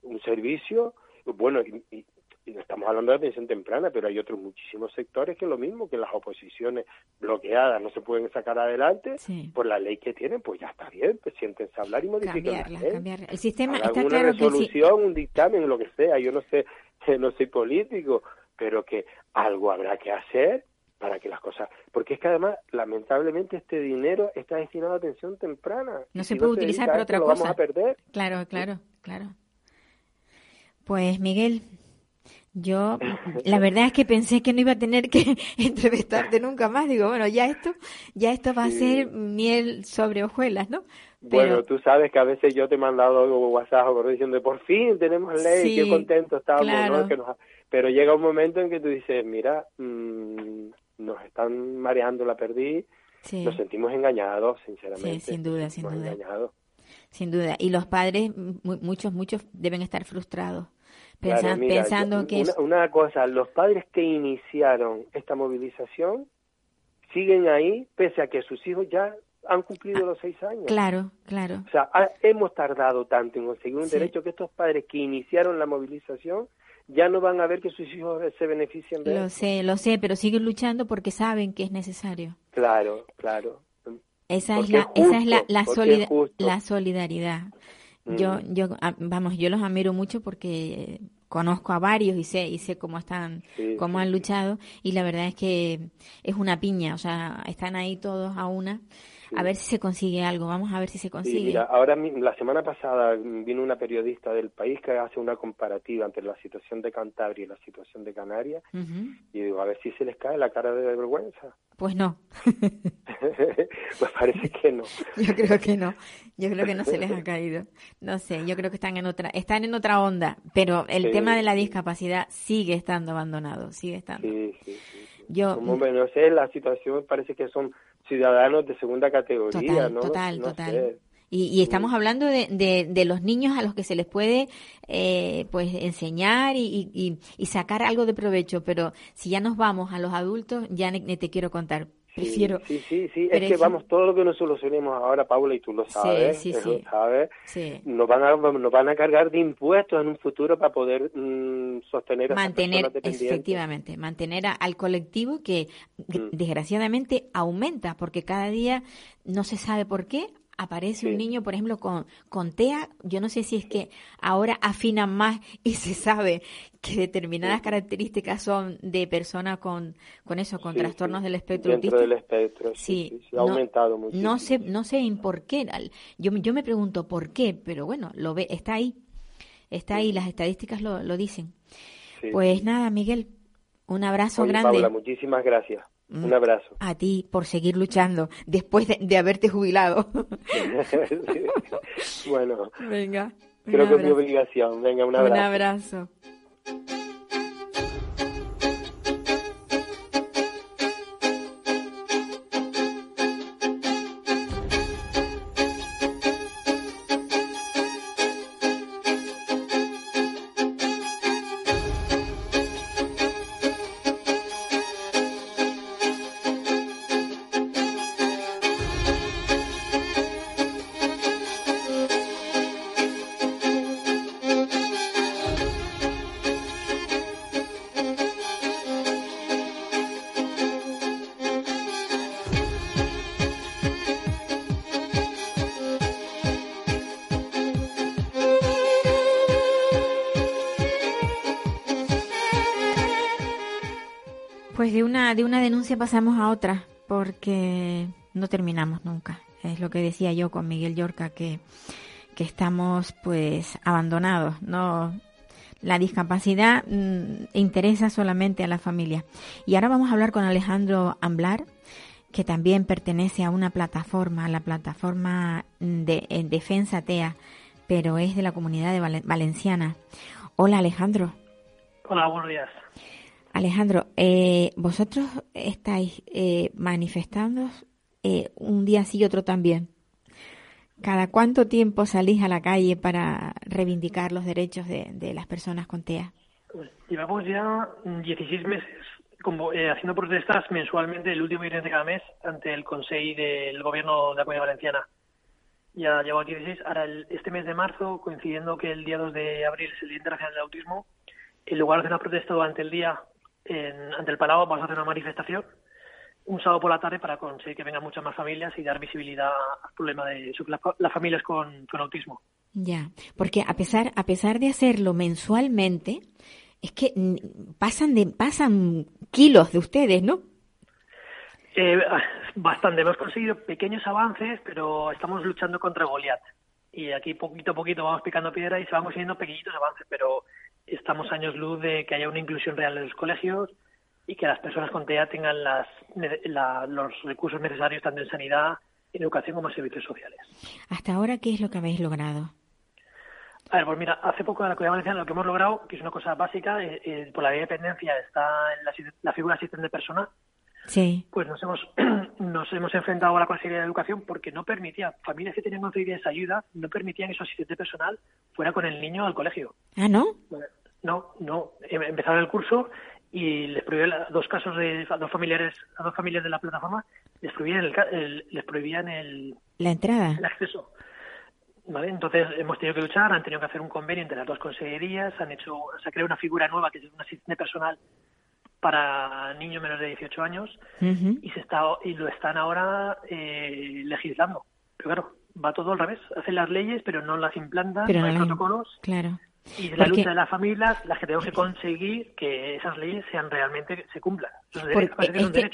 un servicio, bueno, y, y- y no estamos hablando de atención temprana, pero hay otros muchísimos sectores que lo mismo, que las oposiciones bloqueadas no se pueden sacar adelante Sí. por la ley que tienen, pues ya está bien, pues siéntense a hablar y modifiquen la Cambiarla, ley. cambiarla. El sistema Hagan está una claro que sí. resolución, un dictamen, lo que sea, yo no sé, no soy político, pero que algo habrá que hacer para que las cosas, porque es que además, lamentablemente, este dinero está destinado a atención temprana. No se si puede se utilizar a para otra lo cosa. vamos a perder. Claro, claro, claro. Pues Miguel, yo la verdad es que pensé que no iba a tener que entrevistarte nunca más. Digo, bueno, ya esto, ya esto va a ser miel sobre hojuelas, ¿no? Bueno, tú sabes que a veces yo te he mandado WhatsApp o correo diciendo, por fin tenemos ley, Sí, qué contento estamos, claro. ¿no? Que nos Pero llega un momento en que tú dices, mira, mm, nos están mareando la perdiz, sí, nos sentimos engañados, sinceramente. Sí, sin duda, sin duda. engañados. Sin duda. Y los padres, mu- muchos, muchos deben estar frustrados, Claro, pensa- mira, pensando yo- que una, una cosa, los padres que iniciaron esta movilización siguen ahí pese a que sus hijos ya han cumplido los seis años. claro, claro. O sea, ha- hemos tardado tanto en conseguir un Sí. derecho que estos padres que iniciaron la movilización ya no van a ver que sus hijos se beneficien de Lo sé, lo sé, pero siguen luchando porque saben que es necesario. Claro, claro. Esa es la, es esa es la, la, porque solida- es justo. la solidaridad. Yo, Mm. yo, ah, vamos, yo los admiro mucho porque conozco a varios y sé, y sé cómo están, Sí, cómo sí, han luchado y la verdad es que es una piña, o sea, están ahí todos a una. A ver si se consigue algo, vamos a ver si se Sí, consigue. mira, ahora la semana pasada vino una periodista del país que hace una comparativa entre la situación de Cantabria y la situación de Canarias y digo, a ver si se les cae la cara de vergüenza. Pues no, pues parece que no. yo creo que no, yo creo que no se les ha caído. No sé, yo creo que están en otra, están en otra onda, pero el Sí, tema de la discapacidad sigue estando abandonado, sigue estando. Sí, sí. Yo, Como, bueno, no sé, la situación parece que son ciudadanos de segunda categoría, Total, ¿no? total, No total. sé. Y, y estamos hablando de, de, de los niños a los que se les puede eh, pues enseñar y, y, y sacar algo de provecho, pero si ya nos vamos a los adultos, ya te quiero contar. Sí, Prefiero. Sí, sí, sí. Es que vamos, todo lo que nos solucionemos ahora, Paula, y tú lo sabes, sí, sí. lo sabes, Sí. nos van a nos van a cargar de impuestos en un futuro para poder mm, sostener a Mantener, personas dependientes. efectivamente, mantener a- al colectivo que Mm. desgraciadamente aumenta, porque cada día no se sabe por qué, aparece un niño, por ejemplo, con, con TEA, yo no sé si es que ahora afinan más y se sabe que determinadas características son de personas con, con eso, con trastornos del espectro Dentro del espectro, sí, ha aumentado mucho. No sé, no sé en por qué, yo, yo me pregunto por qué, pero bueno, lo ve, está ahí, está ahí, las estadísticas lo, lo dicen. Pues nada, Miguel, un abrazo grande. Paula, muchísimas gracias. Un mm. abrazo. A ti por seguir luchando después de, haberte jubilado. bueno. Venga. Creo que es mi obligación. Venga, un abrazo. Un abrazo. Pasamos a otra, porque no terminamos nunca. Es lo que decía yo con Miguel Yorca, que, que estamos pues abandonados, no la discapacidad mm, interesa solamente a la familia. Y ahora vamos a hablar con Alejandro Amblar, que también pertenece a una plataforma, la plataforma de Defensa TEA, pero es de la comunidad de Valenciana. Hola Alejandro. Hola, buenos días. Alejandro, eh, vosotros estáis eh, manifestando eh, un día sí y otro también. ¿Cada cuánto tiempo salís a la calle para reivindicar los derechos de, las personas con TEA? Pues llevamos ya 16 meses como, haciendo protestas mensualmente el último viernes de cada mes ante el Consejo del Gobierno de la Comunidad Valenciana. Ya llevo 16. Ahora, este mes de marzo, coincidiendo que el día 2 de abril es el Día Internacional del Autismo, en lugar de una protesta durante el día en, ante el Palau vamos a hacer una manifestación un sábado por la tarde para conseguir que vengan muchas más familias y dar visibilidad al problema de las familias con, autismo. Ya, porque a pesar, a pesar de hacerlo mensualmente, es que pasan, de, pasan kilos de ustedes, ¿no? Eh, bastante. Hemos conseguido pequeños avances, pero estamos luchando contra Goliat. Y aquí poquito a poquito vamos picando piedra y se van consiguiendo pequeñitos avances, pero estamos años luz de que haya una inclusión real en los colegios y que las personas con TEA tengan las, los recursos necesarios tanto en sanidad, en educación como en servicios sociales. ¿Hasta ahora qué es lo que habéis logrado? A ver, pues mira, hace poco en la Comunidad Valenciana lo que hemos logrado, que es una cosa básica, eh, eh, por la ley de dependencia está en la, la figura asistente persona, Sí. Pues nos hemos, nos hemos enfrentado a la Consejería de Educación porque no permitía, familias que tenían concedida esa ayuda, no permitían que su asistente personal fuera con el niño al colegio. Ah, ¿no? No, no. Em, empezaron el curso y les prohibían dos casos de dos familiares, a dos familias de la plataforma, les prohibían el, les prohibían el la entrada, el acceso. ¿Vale? Entonces hemos tenido que luchar, han tenido que hacer un convenio entre las dos consejerías, han hecho, se ha creado una figura nueva que es un asistente personal para niños menores de 18 años y se está y lo están ahora eh, legislando. Pero claro, va todo al revés. Hacen las leyes, pero no las implantan, no hay protocolos. Claro. Y la lucha de las familias, las que tenemos que conseguir que esas leyes sean realmente se cumplan. este,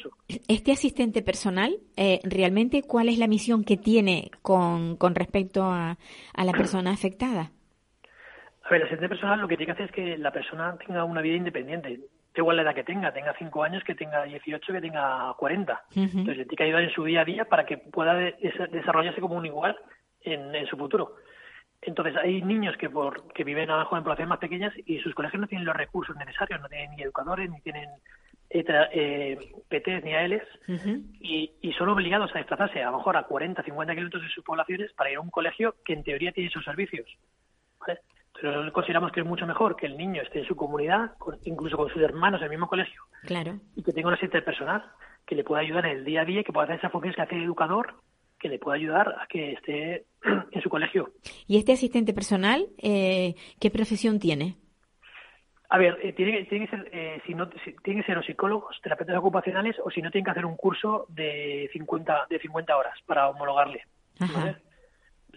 este, asistente personal, eh, realmente, ¿cuál es la misión que tiene con, con respecto a, a la persona afectada? A ver, el asistente personal lo que tiene que hacer es que la persona tenga una vida independiente igual la edad que tenga, tenga 5 años, que tenga 18, que tenga 40. Entonces le tiene que ayudar en su día a día para que pueda desarrollarse como un igual en, su futuro. Entonces hay niños que por que viven abajo en poblaciones más pequeñas y sus colegios no tienen los recursos necesarios, no tienen ni educadores, ni tienen eh, eh PTs ni ALs y, y son obligados a desplazarse a lo mejor a 40, 50 kilómetros de sus poblaciones para ir a un colegio que en teoría tiene esos servicios. ¿vale? Pero consideramos que es mucho mejor que el niño esté en su comunidad, incluso con sus hermanos en el mismo colegio, claro. y que tenga un asistente personal que le pueda ayudar en el día a día, que pueda hacer esas funciones que hace el educador, que le pueda ayudar a que esté en su colegio. ¿Y este asistente personal eh, qué profesión tiene? A ver, eh, tiene, tiene, que ser, eh, si no, tiene que ser psicólogos, terapeutas ocupacionales o si no tienen que hacer un curso de 50, de 50 horas para homologarle.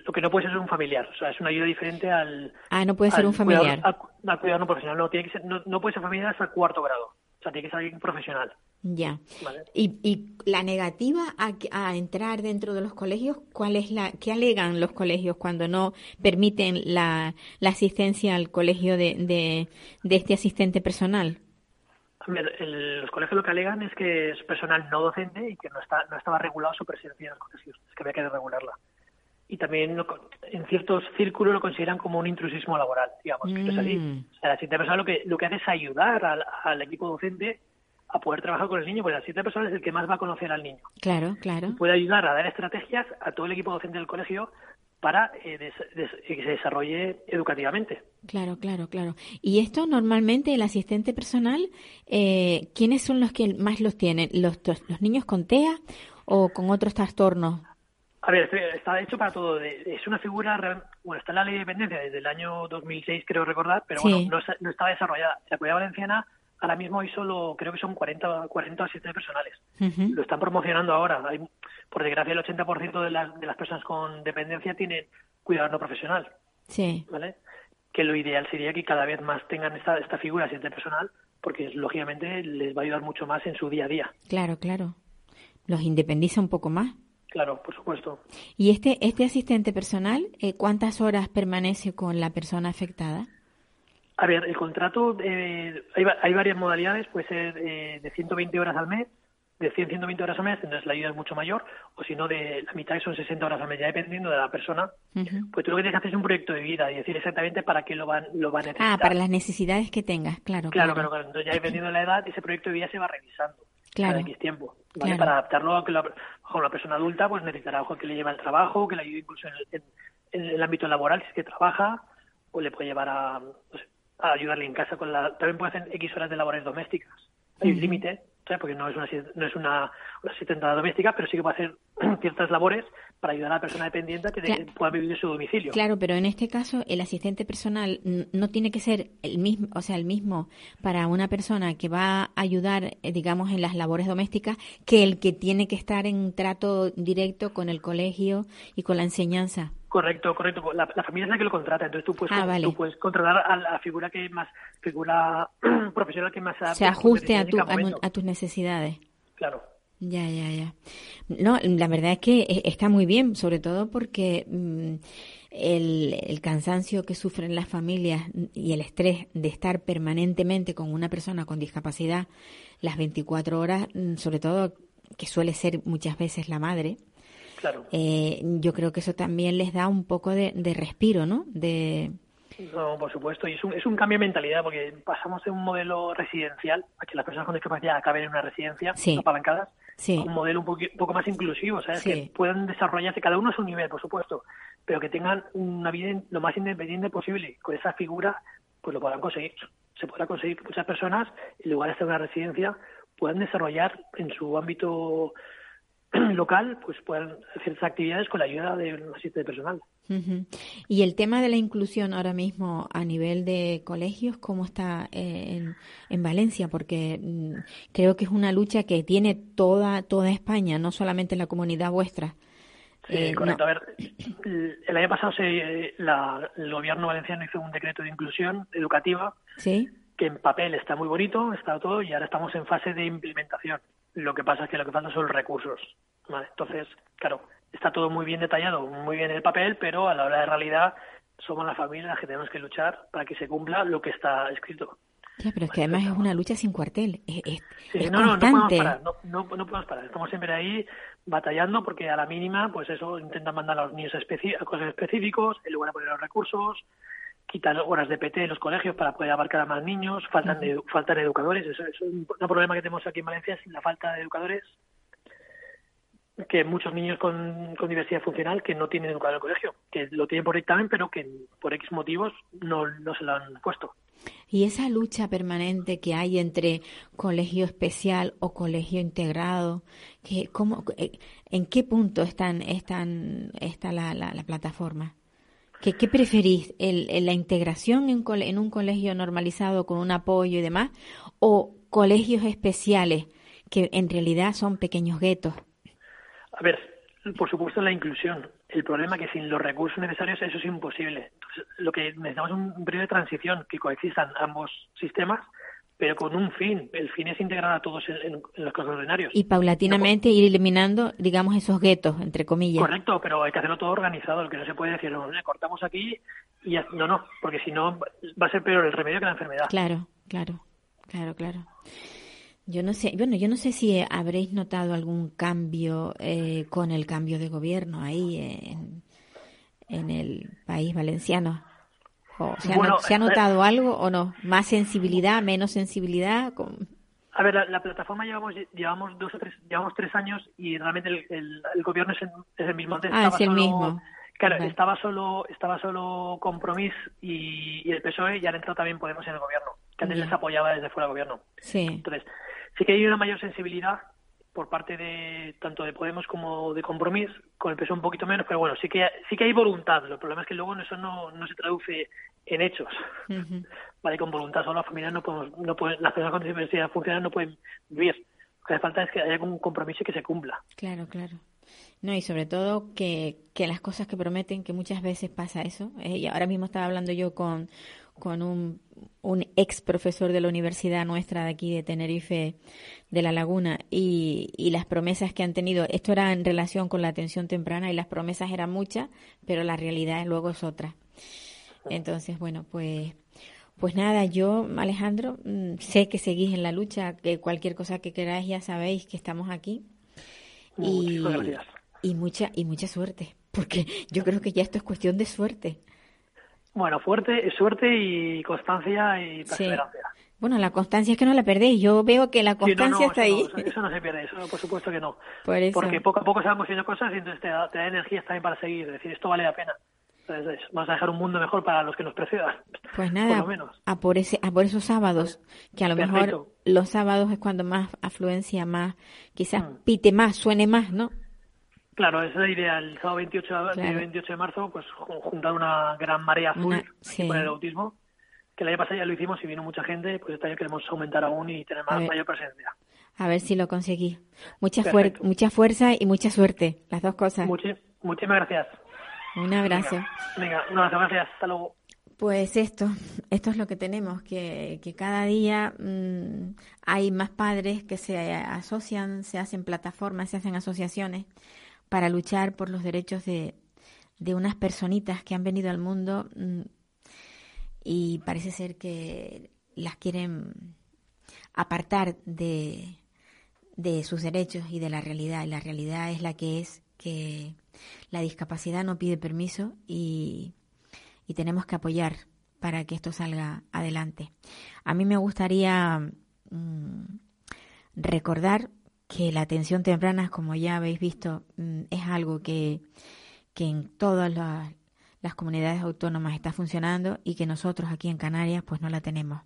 Lo que no puede ser un familiar, o sea, es una ayuda diferente al... Ah, no puede ser un familiar. al, cuidado no profesional, no, tiene que ser, no, puede ser familiar hasta cuarto grado, o sea, tiene que ser alguien profesional. Ya. ¿Y, ¿Y, la negativa a, a, entrar dentro de los colegios, cuál es la, qué alegan los colegios cuando no permiten la, la asistencia al colegio de, de, de este asistente personal? los colegios lo que alegan es que es personal no docente y que no está no estaba regulado su presencia en los colegios, es que había que regularla. Y también en ciertos círculos lo consideran como un intrusismo laboral, digamos, que es así. Mm. O sea, la asistente personal lo que, lo que hace es ayudar al, al, equipo docente a poder trabajar con el niño, porque la asistente personal es el que más va a conocer al niño. Claro, claro. Puede ayudar a dar estrategias a todo el equipo docente del colegio para eh, que se desarrolle educativamente. Claro, claro, claro. Y esto normalmente el asistente personal, eh, ¿quiénes son los que más los tienen? ¿Los, los niños con TEA o con otros trastornos? A ver, está hecho para todo. Es una figura, bueno, está en la ley de dependencia desde el año 2006, creo recordar, pero bueno, no, no está desarrollada. La comunidad valenciana ahora mismo hay solo, creo que son 40, 40 asistentes personales. Lo están promocionando ahora. Hay, por desgracia, el 80% de las, de las personas con dependencia tienen cuidado no profesional. Sí. ¿Vale? Que lo ideal sería que cada vez más tengan esta, esta figura asistente personal, porque lógicamente les va a ayudar mucho más en su día a día. Claro, claro. Los independiza un poco más. Claro, por supuesto. ¿Y este, este asistente personal, eh, cuántas horas permanece con la persona afectada? A ver, el contrato, eh, hay, hay, varias modalidades, puede ser eh, de 120 horas al mes, de 100, 120 horas al mes, entonces la ayuda es mucho mayor, o si no, de la mitad, que son 60 horas al mes, ya dependiendo de la persona. Pues tú lo que tienes que hacer es un proyecto de vida y decir exactamente para qué lo van, lo van a necesitar. Ah, para las necesidades que tengas, claro. Claro, claro, claro. Entonces ya dependiendo de la edad, ese proyecto de vida se va revisando claro. cada X tiempo. ¿Vale? Para adaptarlo a que la, una persona adulta pues necesitará que le lleve al trabajo, que le ayude incluso en el, ámbito laboral si es que trabaja, o le puede llevar a, a ayudarle en casa con la... También puede hacer X horas de labores domésticas. Hay un límite, porque no es una, no es una, una asistenta doméstica, pero sí que puede hacer ciertas labores para ayudar a la persona dependiente a que pueda vivir en su domicilio. Claro, pero en este caso el asistente personal no tiene que ser el mismo, o sea, el mismo para una persona que va a ayudar, eh, digamos, en las labores domésticas que el que tiene que estar en trato directo con el colegio y con la enseñanza. Correcto, correcto. La, familia es la que lo contrata, entonces tú puedes, ah, tú puedes contratar a la figura que más, figura profesional que más se ajuste a, tu, a, tus necesidades. Claro. Ya, ya, ya. No, la verdad es que e, está muy bien, sobre todo porque mm, el, el, cansancio que sufren las familias y el estrés de estar permanentemente con una persona con discapacidad las 24 horas, mm, sobre todo que suele ser muchas veces la madre, eh, yo creo que eso también les da un poco de, respiro, ¿no? De... No, por supuesto, y es un, es un cambio de mentalidad, porque pasamos de un modelo residencial, a que las personas con discapacidad acaben en una residencia, apalancadas, a un modelo un, poco, más inclusivo, ¿sabes? Que puedan desarrollarse cada uno a su nivel, por supuesto, pero que tengan una vida lo más independiente posible. Con esa figura, pues lo podrán conseguir. Se podrá conseguir que muchas personas, en lugar de estar en una residencia, puedan desarrollar en su ámbito local pues puedan hacer ciertas actividades con la ayuda de un asistente personal. Y el tema de la inclusión ahora mismo a nivel de colegios, ¿cómo está eh, en, Valencia? Porque mm, creo que es una lucha que tiene toda, toda España, no solamente la comunidad vuestra. Sí, eh, correcto. A ver, el año pasado se, la, el gobierno valenciano hizo un decreto de inclusión educativa ¿Sí? que en papel está muy bonito, está todo, y ahora estamos en fase de implementación. Lo que pasa es que lo que falta son recursos. ¿vale? Entonces, claro, está todo muy bien detallado, muy bien en el papel, pero a la hora de realidad somos las familias que tenemos que luchar para que se cumpla lo que está escrito. Ya, pero es que además es una lucha sin cuartel. Es, sí, no, no, no podemos parar, no, no, podemos parar. Estamos siempre ahí batallando porque a la mínima, pues eso, intentan mandar a los niños a, cosas específicos, en lugar de poner los recursos, quitar horas de PT en los colegios para poder abarcar a más niños, faltan, de, faltan educadores, eso, es un problema que tenemos aquí en Valencia, sin la falta de educadores, que muchos niños con, con diversidad funcional que no tienen educador en el colegio, que lo tienen por dictamen, pero que por X motivos no, no se lo han puesto. Y esa lucha permanente que hay entre colegio especial o colegio integrado, que, ¿cómo, eh, ¿en qué punto están, están, está la, la, la plataforma? ¿Qué, qué preferís? ¿El, ¿La integración en, en un colegio normalizado con un apoyo y demás? ¿O colegios especiales que en realidad son pequeños guetos? A ver, por supuesto la inclusión. El problema es que sin los recursos necesarios eso es imposible. Entonces, lo que necesitamos es un periodo de transición, que coexistan ambos sistemas, pero con un fin. El fin es integrar a todos en, los casos ordinarios. Y paulatinamente ir eliminando, digamos, esos guetos, entre comillas. Correcto, pero hay que hacerlo todo organizado. El que no se puede decir, no, cortamos aquí y ya, no, no, porque si no va a ser peor el remedio que la enfermedad. Claro, claro, claro, claro. Yo no sé, bueno, yo no sé si habréis notado algún cambio eh, con el cambio de gobierno ahí en, en el país valenciano. Se, ha, notado algo o no? ¿Más sensibilidad, menos sensibilidad? A ver, la, plataforma llevamos llevamos dos o tres llevamos tres años y realmente el, el, gobierno es, el mismo. ah, es el mismo. Claro, estaba solo estaba solo Compromís y, el PSOE y han entrado también Podemos en el gobierno, que antes les apoyaba desde fuera del gobierno. Sí. Entonces, sí que hay una mayor sensibilidad por parte de tanto de Podemos como de Compromís, con el PSOE un poquito menos, pero bueno, sí que sí que hay voluntad. El problema es que luego eso no, no se traduce en hechos. Vale, con voluntad solo las familias no podemos, no pueden, las personas con discapacidad funcional no pueden vivir. Lo que hace falta es que haya un compromiso y que se cumpla. Claro, claro. No, y sobre todo que, que las cosas que prometen, que muchas veces pasa eso. Eh, y ahora mismo estaba hablando yo con, con un, un, ex profesor de la universidad nuestra de aquí de Tenerife, de La Laguna, y, y las promesas que han tenido. Esto era en relación con la atención temprana y las promesas eran muchas, pero la realidad luego es otra. Entonces, bueno, pues pues nada, yo, Alejandro, mm, sé que seguís en la lucha, que cualquier cosa que queráis ya sabéis que estamos aquí y, y mucha y mucha suerte, porque yo creo que ya esto es cuestión de suerte. Bueno, fuerte, suerte y constancia y perseverancia. Bueno, la constancia es que no la perdéis. Yo veo que la constancia está ahí. eso no se pierde, eso por supuesto que no. Porque poco a poco se van consiguiendo cosas y entonces te da, te da energías también para seguir. Es decir, esto vale la pena. Entonces, vamos a dejar un mundo mejor para los que nos precedan. Pues nada, A, por ese, a por esos sábados, que a lo mejor los sábados es cuando más afluencia, más, quizás mm. pite más, suene más, ¿no? Claro, esa es la idea. El sábado 28, de, 28 de marzo, pues juntar una gran marea azul con el autismo. Que el año pasado ya lo hicimos y vino mucha gente, pues este año queremos aumentar aún y tener más, mayor presencia. A ver si lo conseguí. Mucha, mucha fuerza y mucha suerte, las dos cosas. muchísimas gracias. Un abrazo. Venga, un abrazo, gracias. Hasta luego. Pues esto, esto es lo que tenemos, que, que cada día mm, hay más padres que se asocian, se hacen plataformas, se hacen asociaciones para luchar por los derechos de, de unas personitas que han venido al mundo mm, y parece ser que las quieren apartar de, de sus derechos y de la realidad. Y la realidad es la que es que la discapacidad no pide permiso y, tenemos que apoyar para que esto salga adelante. A mí me gustaría mm, recordar que la atención temprana, como ya habéis visto, mm, es algo que, que en todas las, las, comunidades autónomas está funcionando y que nosotros aquí en Canarias pues no la tenemos.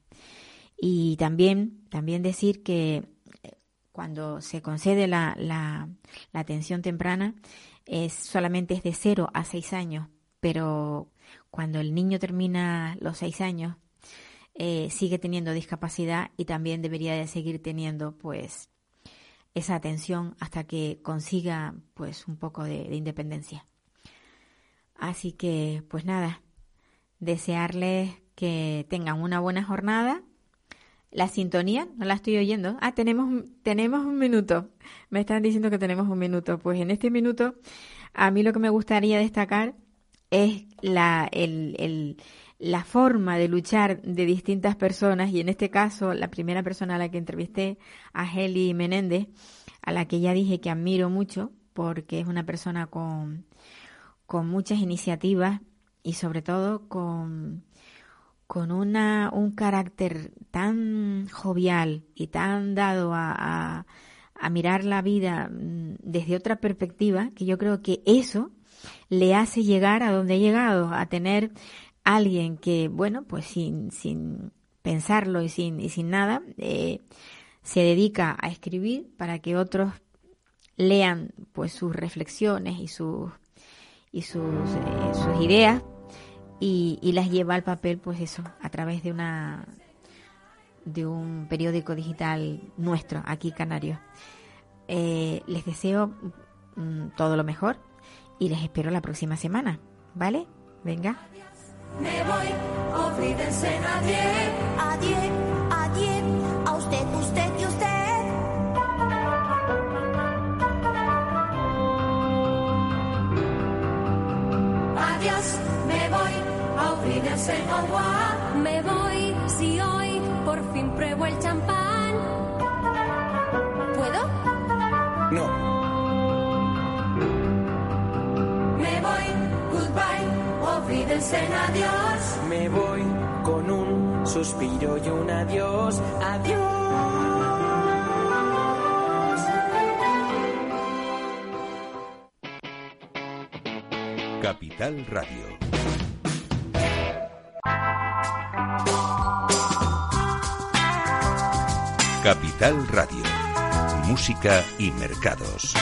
Y también, también decir que eh, cuando se concede la, la, la atención temprana, es, solamente es de 0 a 6 años, pero cuando el niño termina los 6 años, eh, sigue teniendo discapacidad y también debería de seguir teniendo pues esa atención hasta que consiga pues un poco de, independencia. Así que pues nada, desearles que tengan una buena jornada. La sintonía, no la estoy oyendo. Ah, tenemos, tenemos un minuto. Me están diciendo que tenemos un minuto. Pues en este minuto, a mí lo que me gustaría destacar es la, el, la forma de luchar de distintas personas y en este caso la primera persona a la que entrevisté, a Heli Menéndez, a la que ya dije que admiro mucho porque es una persona con, con muchas iniciativas y sobre todo con con una, un carácter tan jovial y tan dado a, a, mirar la vida mm, desde otra perspectiva, que yo creo que eso le hace llegar a donde ha llegado, a tener alguien que, bueno, pues sin, sin pensarlo y sin, y sin nada, eh, se dedica a escribir para que otros lean pues sus reflexiones y sus y sus, eh, sus ideas y, las lleva al papel, pues eso, a través de una de un periódico digital nuestro, aquí Canario. Eh, les deseo mm, todo lo mejor y les espero la próxima semana, ¿vale? Venga. Me voy, olvídense nadie. Adiós, adiós, a usted, usted y usted. Adiós, me voy, olvídense no Me voy, si hoy por fin pruebo el champán. Adiós. Me voy con un suspiro y un adiós. Adiós. Capital Radio. Capital Radio. Música y mercados.